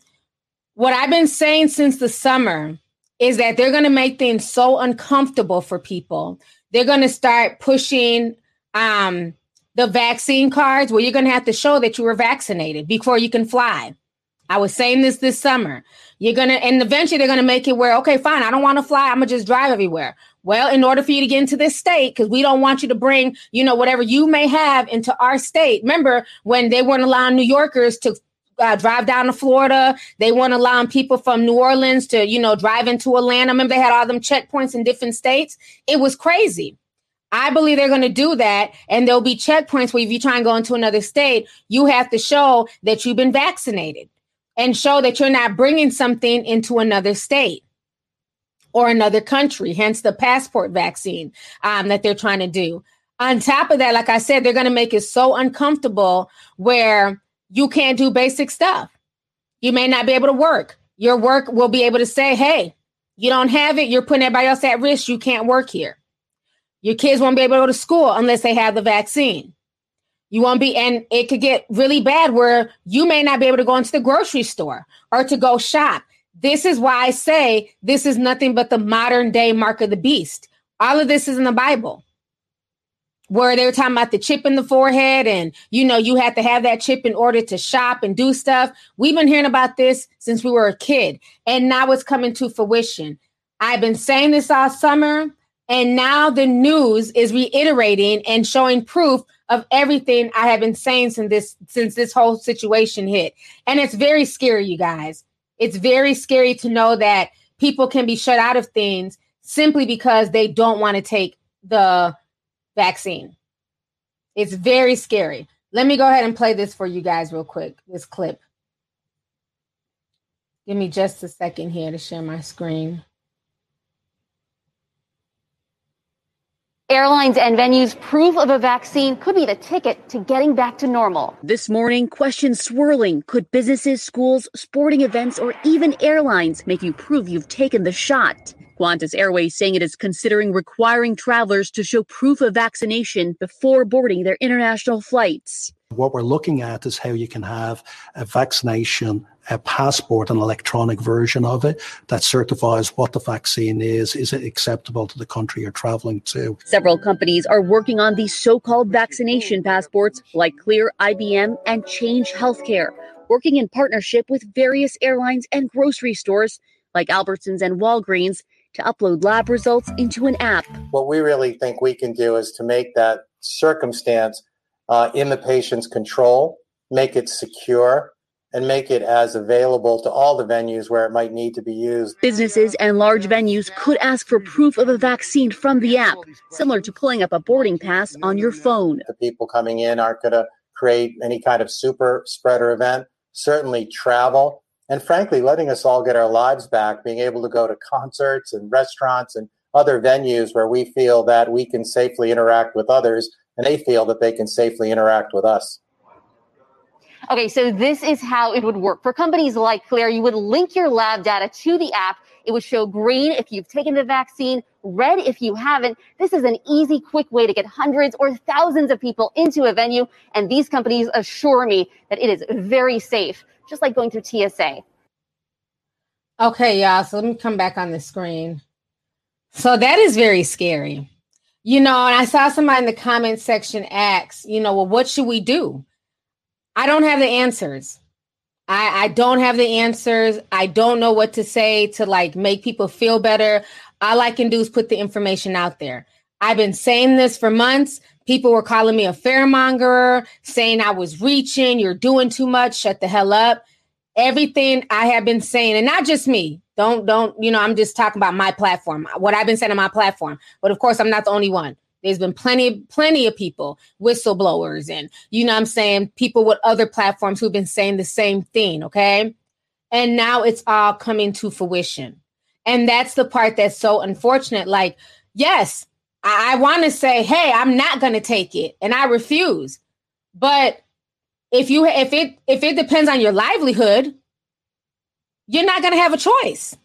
What I've been saying since the summer is that they're going to make things so uncomfortable for people. They're going to start pushing um, the vaccine cards where you're going to have to show that you were vaccinated before you can fly. I was saying this this summer. You're going to, and eventually they're going to make it where, okay, fine, I don't want to fly. I'm going to just drive everywhere. Well, in order for you to get into this state, because we don't want you to bring, you know, whatever you may have into our state. Remember when they weren't allowing New Yorkers to uh, drive down to Florida. They weren't allowing people from New Orleans to, you know, drive into Atlanta. Remember, they had all them checkpoints in different states. It was crazy. I believe they're going to do that. And there'll be checkpoints where if you try and go into another state, you have to show that you've been vaccinated and show that you're not bringing something into another state or another country, hence the passport vaccine um, that they're trying to do. On top of that, like I said, they're going to make it so uncomfortable where you can't do basic stuff. You may not be able to work. Your work will be able to say, hey, you don't have it. You're putting everybody else at risk. You can't work here. Your kids won't be able to go to school unless they have the vaccine. You won't be, and it could get really bad where you may not be able to go into the grocery store or to go shop. This is why I say this is nothing but the modern day mark of the beast. All of this is in the Bible. Where they were talking about the chip in the forehead and you know you had to have that chip in order to shop and do stuff. We've been hearing about this since we were a kid and now it's coming to fruition. I've been saying this all summer and now the news is reiterating and showing proof of everything i have been saying since this since this whole situation hit. And it's very scary you guys it's very scary to know that people can be shut out of things simply because they don't want to take the vaccine. It's very scary. Let me go ahead and play this for you guys real quick. This clip. Give me just a second here to share my screen. Airlines and venues' proof of a vaccine could be the ticket to getting back to normal. This morning, questions swirling. Could businesses, schools, sporting events, or even airlines make you prove you've taken the shot? Qantas Airways saying it is considering requiring travelers to show proof of vaccination before boarding their international flights. What we're looking at is how you can have a vaccination a passport, an electronic version of it that certifies what the vaccine is. Is it acceptable to the country you're traveling to? Several companies are working on these so called vaccination passports, like Clear, IBM, and Change Healthcare, working in partnership with various airlines and grocery stores like Albertsons and Walgreens to upload lab results into an app. What we really think we can do is to make that circumstance uh, in the patient's control, make it secure, and make it as available to all the venues where it might need to be used. Businesses and large venues could ask for proof of a vaccine from the app, similar to pulling up a boarding pass on your phone. The people coming in aren't going to create any kind of super spreader event. Certainly, travel. And frankly, letting us all get our lives back, being able to go to concerts and restaurants and other venues where we feel that we can safely interact with others and they feel that they can safely interact with us. Okay, so this is how it would work. For companies like Clear, you would link your lab data to the app. It would show green if you've taken the vaccine, red if you haven't. This is an easy, quick way to get hundreds or thousands of people into a venue. And these companies assure me that it is very safe, just like going through TSA. Okay, y'all. So let me come back on the screen. So that is very scary. You know, and I saw somebody in the comment section ask, you know, well, what should we do? I don't have the answers. I, I don't have the answers. I don't know what to say to like make people feel better. All I can do is put the information out there. I've been saying this for months. People were calling me a fearmonger, saying I was reaching, you're doing too much, shut the hell up. Everything I have been saying, and not just me. Don't, don't, you know, I'm just talking about my platform, what I've been saying on my platform. But of course, I'm not the only one. There's been plenty, plenty of people, whistleblowers, and you know I'm saying, people with other platforms who've been saying the same thing, okay? And now it's all coming to fruition. And that's the part that's so unfortunate. Like, yes, I, I want to say, hey, I'm not gonna take it, and I refuse. But if you if it if it depends on your livelihood, you're not gonna have a choice.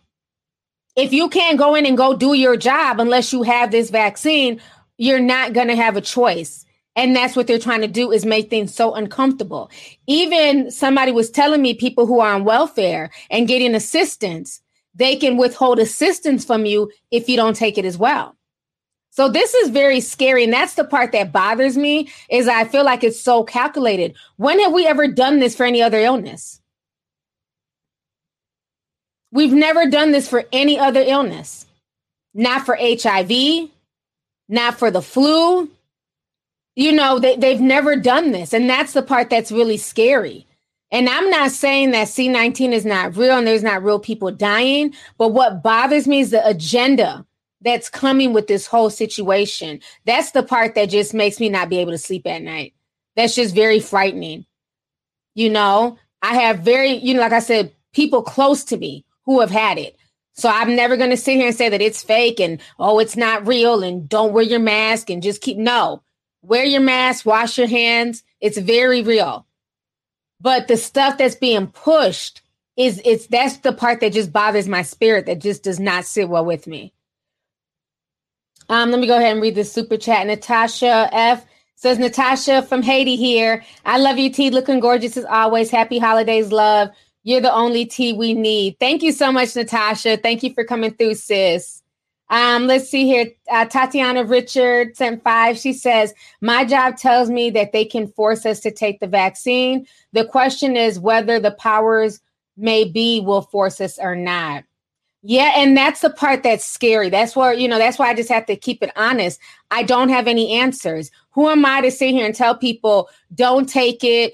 If you can't go in and go do your job unless you have this vaccine, you're not going to have a choice. And that's what they're trying to do is make things so uncomfortable. Even somebody was telling me people who are on welfare and getting assistance they can withhold assistance from you if you don't take it as well. So this is very scary. And that's the part that bothers me is i feel like it's so calculated. When have we ever done this for any other illness? We've never done this for any other illness. Not for hiv not for the flu. You know, they, they've never done this. And that's the part that's really scary. And I'm not saying that C19 is not real and there's not real people dying, but what bothers me is the agenda that's coming with this whole situation. That's the part that just makes me not be able to sleep at night. That's just very frightening. You know, I have very, you know, like I said, people close to me who have had it. So I'm never going to sit here and say that it's fake and oh, it's not real and don't wear your mask and just keep no. Wear your mask, wash your hands. It's very real. But the stuff that's being pushed is it's that's the part that just bothers my spirit that just does not sit well with me. Um, let me go ahead and read this super chat. Natasha F says Natasha from Haiti here. I love you, T. Looking gorgeous as always. Happy holidays, love. You're the only tea we need. Thank you so much, Natasha. Thank you for coming through, sis. Um, let's see here. Uh, Tatiana Richard sent five. She says, My job tells me that they can force us to take the vaccine. The question is whether the powers may be will force us or not. Yeah, and that's the part that's scary. That's where, you know, that's why I just have to keep it honest. I don't have any answers. Who am I to sit here and tell people, don't take it,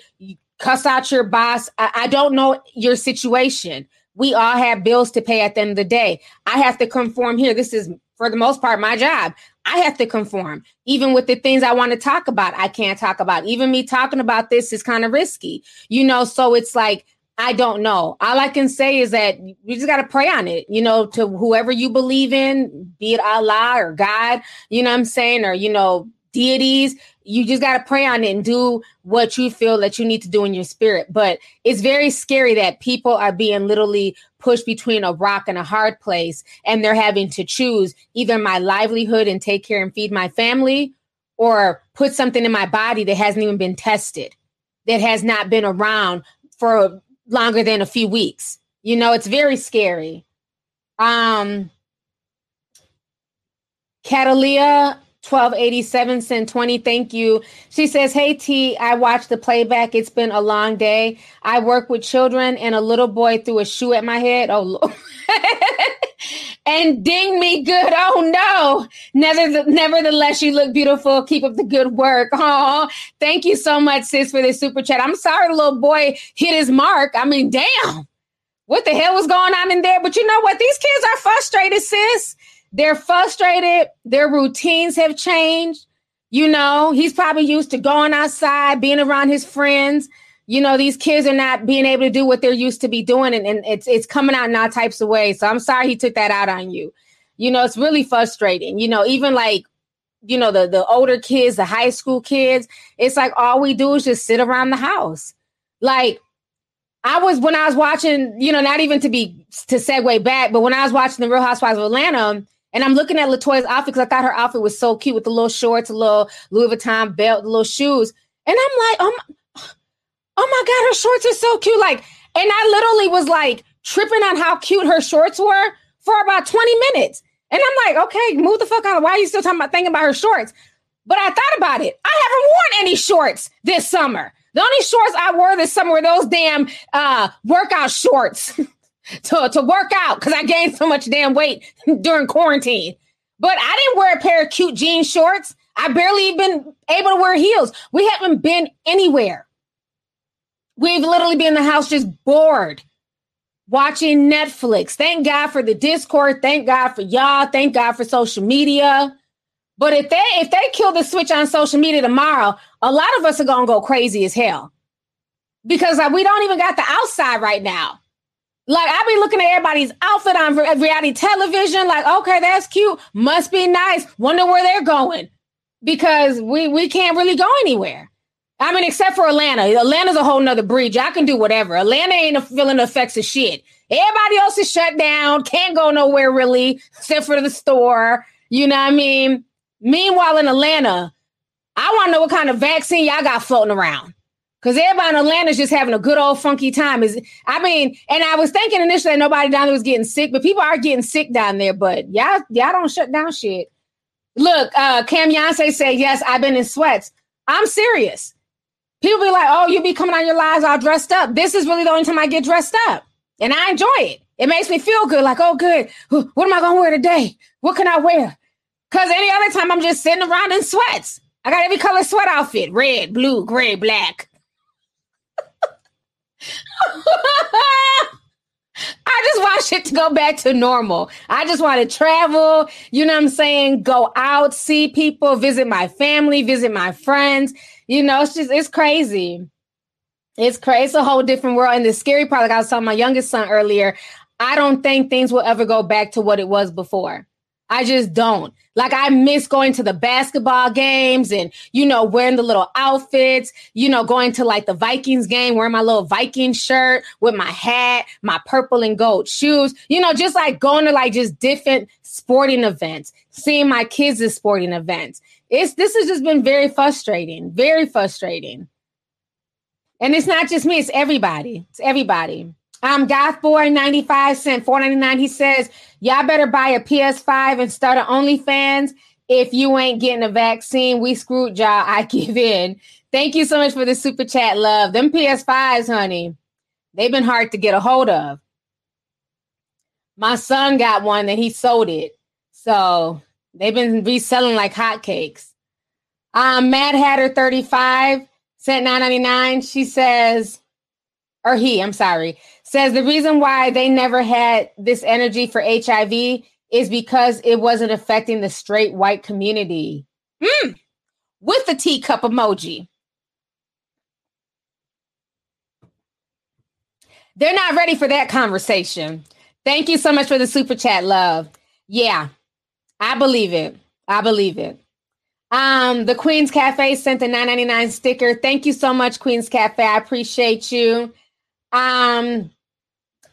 cuss out your boss. I, I don't know your situation. We all have bills to pay at the end of the day. I have to conform here. This is, for the most part, my job. I have to conform. Even with the things I want to talk about, I can't talk about. Even me talking about this is kind of risky, you know? So it's like, I don't know. All I can say is that you just got to pray on it, you know, to whoever you believe in, be it Allah or God, you know what I'm saying? Or, you know, deities. You just got to pray on it and do what you feel that you need to do in your spirit. But it's very scary that people are being literally pushed between a rock and a hard place and they're having to choose either my livelihood and take care and feed my family or put something in my body that hasn't even been tested that has not been around for longer than a few weeks. You know it's very scary. Um Catalia 1287 sent 20 thank you she says hey t i watched the playback it's been a long day i work with children and a little boy threw a shoe at my head oh and ding me good. Oh no. Never, nevertheless, you look beautiful. Keep up the good work. Oh, thank you so much, sis, for this super chat. I'm sorry the little boy hit his mark. I mean, damn. What the hell was going on in there? But you know what? These kids are frustrated, sis. They're frustrated. Their routines have changed. You know, he's probably used to going outside, being around his friends. You know, these kids are not being able to do what they're used to be doing, and, and it's it's coming out in all types of ways. So I'm sorry he took that out on you. You know, it's really frustrating. You know, even like you know the the older kids, the high school kids, it's like all we do is just sit around the house. Like I was when I was watching, you know, not even to be to segue back, but when I was watching the Real Housewives of Atlanta, and I'm looking at Latoya's outfit because I thought her outfit was so cute with the little shorts, a little Louis Vuitton belt, the little shoes. And I'm like, oh my, oh my God, her shorts are so cute. Like, and I literally was like tripping on how cute her shorts were for about 20 minutes. And I'm like, okay, move the fuck out. Why are you still talking about thinking about her shorts? But I thought about it. I haven't worn any shorts this summer. The only shorts I wore this summer were those damn uh, workout shorts. to, to work out because I gained so much damn weight during quarantine. But I didn't wear a pair of cute jean shorts. I barely been able to wear heels. We haven't been anywhere. We've literally been in the house just bored watching Netflix. Thank God for the Discord. Thank God for y'all. Thank God for social media. But if they if they kill the switch on social media tomorrow, a lot of us are gonna go crazy as hell because like, we don't even got the outside right now. Like I be looking at everybody's outfit on reality television, like, okay, that's cute. Must be nice. Wonder where they're going. Because we we can't really go anywhere. I mean, except for Atlanta. Atlanta's a whole nother breed. I can do whatever. Atlanta ain't feeling the effects of shit. Everybody else is shut down, can't go nowhere really, except for the store. You know what I mean? Meanwhile, in Atlanta, I want to know what kind of vaccine y'all got floating around. Because everybody in Atlanta's just having a good old funky time. Is I mean, and I was thinking initially that nobody down there was getting sick, but people are getting sick down there. But y'all, y'all don't shut down shit. Look, uh, Cam Yonsei say, yes, I've been in sweats. I'm serious. People be like, oh, you be coming on your lives all dressed up. This is really the only time I get dressed up. And I enjoy it. It makes me feel good. Like, oh, good. What am I to wear today? What can I wear? Because any other time I'm just sitting around in sweats. I got every color sweat outfit red, blue, gray, black. I just want shit to go back to normal. I just want to travel, you know what I'm saying? Go out, see people, visit my family, visit my friends. You know, it's just, it's crazy. It's crazy. It's a whole different world. And the scary part, like I was telling my youngest son earlier, I don't think things will ever go back to what it was before. I just don't. Like I miss going to the basketball games and you know wearing the little outfits, you know going to like the Vikings game wearing my little Viking shirt with my hat, my purple and gold shoes, you know just like going to like just different sporting events, seeing my kids at sporting events. It's this has just been very frustrating, very frustrating. And it's not just me, it's everybody. It's everybody. Um, Boy 95 cent, 499. He says, Y'all better buy a PS5 and start an OnlyFans. If you ain't getting a vaccine, we screwed y'all. I give in. Thank you so much for the super chat, love. Them PS5s, honey, they've been hard to get a hold of. My son got one and he sold it. So they've been reselling like hotcakes. Um, Mad Hatter 35 cent 999. She says, or he, I'm sorry says the reason why they never had this energy for HIV is because it wasn't affecting the straight white community. Mm. With the teacup emoji. They're not ready for that conversation. Thank you so much for the super chat, love. Yeah, I believe it. I believe it. Um, the Queen's Cafe sent a 999 sticker. Thank you so much, Queen's Cafe. I appreciate you. Um,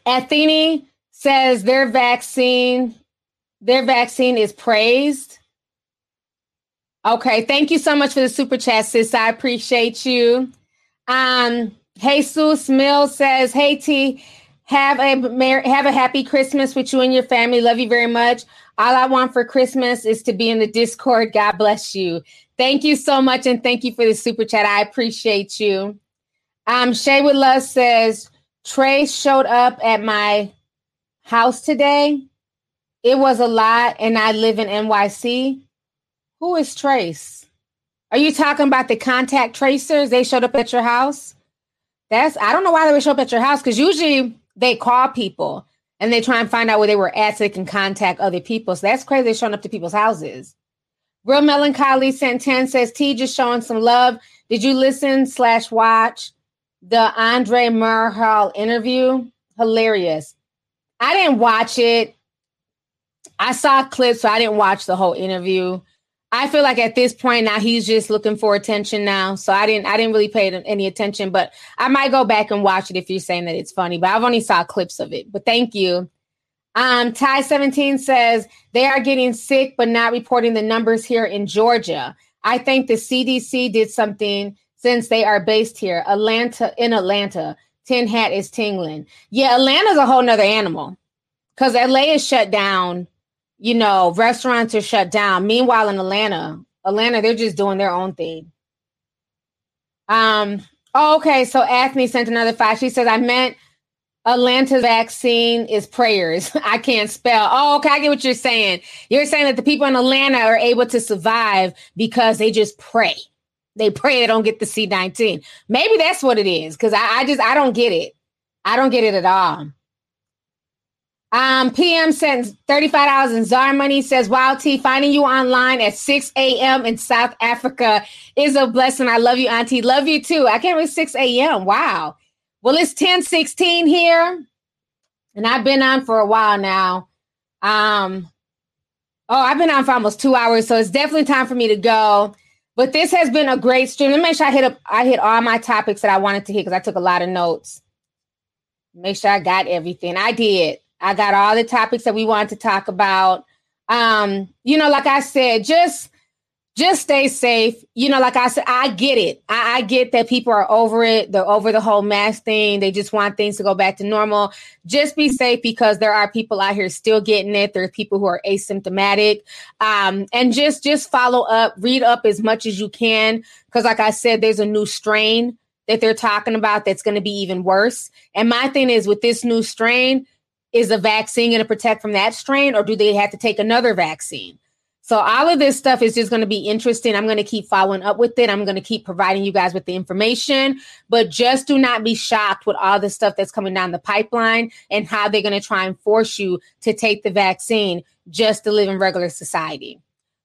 Athene says their vaccine, their vaccine is praised. Okay, thank you so much for the super chat, sis. I appreciate you. Um, Jesus Mill says, "Hey T, have a mer- have a happy Christmas with you and your family. Love you very much. All I want for Christmas is to be in the Discord. God bless you. Thank you so much, and thank you for the super chat. I appreciate you." Um, Shay with Love says, Trey showed up at my house today. It was a lot, and I live in NYC. Who is Trace? Are you talking about the contact tracers? They showed up at your house. That's I don't know why they would show up at your house because usually they call people and they try and find out where they were at so they can contact other people. So that's crazy. They're showing up to people's houses. Real Melancholy sent 10 says T just showing some love. Did you listen slash watch the Andre Marhal interview? Hilarious. I didn't watch it. I saw clips, so I didn't watch the whole interview. I feel like at this point now he's just looking for attention now. So I didn't I didn't really pay any attention, but I might go back and watch it if you're saying that it's funny. But I've only saw clips of it. But thank you. Um, Ty 17 says they are getting sick, but not reporting the numbers here in Georgia. I think the CDC did something since they are based here. Atlanta in Atlanta. Tin hat is tingling. Yeah, Atlanta's a whole nother animal. Because LA is shut down you know, restaurants are shut down. Meanwhile, in Atlanta, Atlanta, they're just doing their own thing. Um, oh, okay. So Anthony sent another five. She says, I meant Atlanta's vaccine is prayers. I can't spell. Oh, okay. I get what you're saying. You're saying that the people in Atlanta are able to survive because they just pray. They pray they don't get the C19. Maybe that's what it is. Cause I, I just I don't get it. I don't get it at all. Um, PM sends $35 in ZAR money, says, Wow, T, finding you online at 6 a.m. in South Africa is a blessing. I love you, Auntie. Love you too. I can't wait 6 a.m. Wow. Well, it's 10 16 here, and I've been on for a while now. Um, oh, I've been on for almost two hours, so it's definitely time for me to go. But this has been a great stream. Let me make sure I hit up I hit all my topics that I wanted to hit because I took a lot of notes. Make sure I got everything. I did. I got all the topics that we want to talk about. Um, you know, like I said, just just stay safe. You know, like I said, I get it. I, I, get that people are over it. They're over the whole mask thing. They just want things to go back to normal. Just be safe because there are people out here still getting it. There are people who are asymptomatic. Um, and just just follow up, read up as much as you can. Because, like I said, there's a new strain that they're talking about that's going to be even worse. And my thing is with this new strain, is a vaccine going to protect from that strain or do they have to take another vaccine? So all of this stuff is just going to be interesting. I'm going to keep following up with it. I'm going to keep providing you guys with the information, but just do not be shocked with all the stuff that's coming down the pipeline and how they're going to try and force you to take the vaccine just to live in regular society.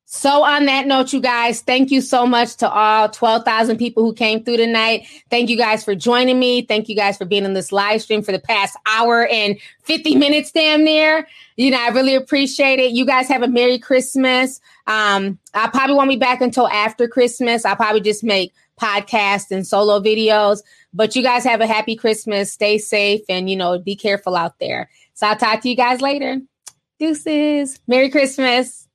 So, on that note, you guys, thank you so much to all 12,000 people who came through tonight. Thank you guys for joining me. Thank you guys for being on this live stream for the past hour and 50 minutes, damn near. You know, I really appreciate it. You guys have a Merry Christmas. Um, I probably won't be back until after Christmas. I'll probably just make podcasts and solo videos. But you guys have a happy Christmas. Stay safe and, you know, be careful out there. So, I'll talk to you guys later. Deuces. Merry Christmas.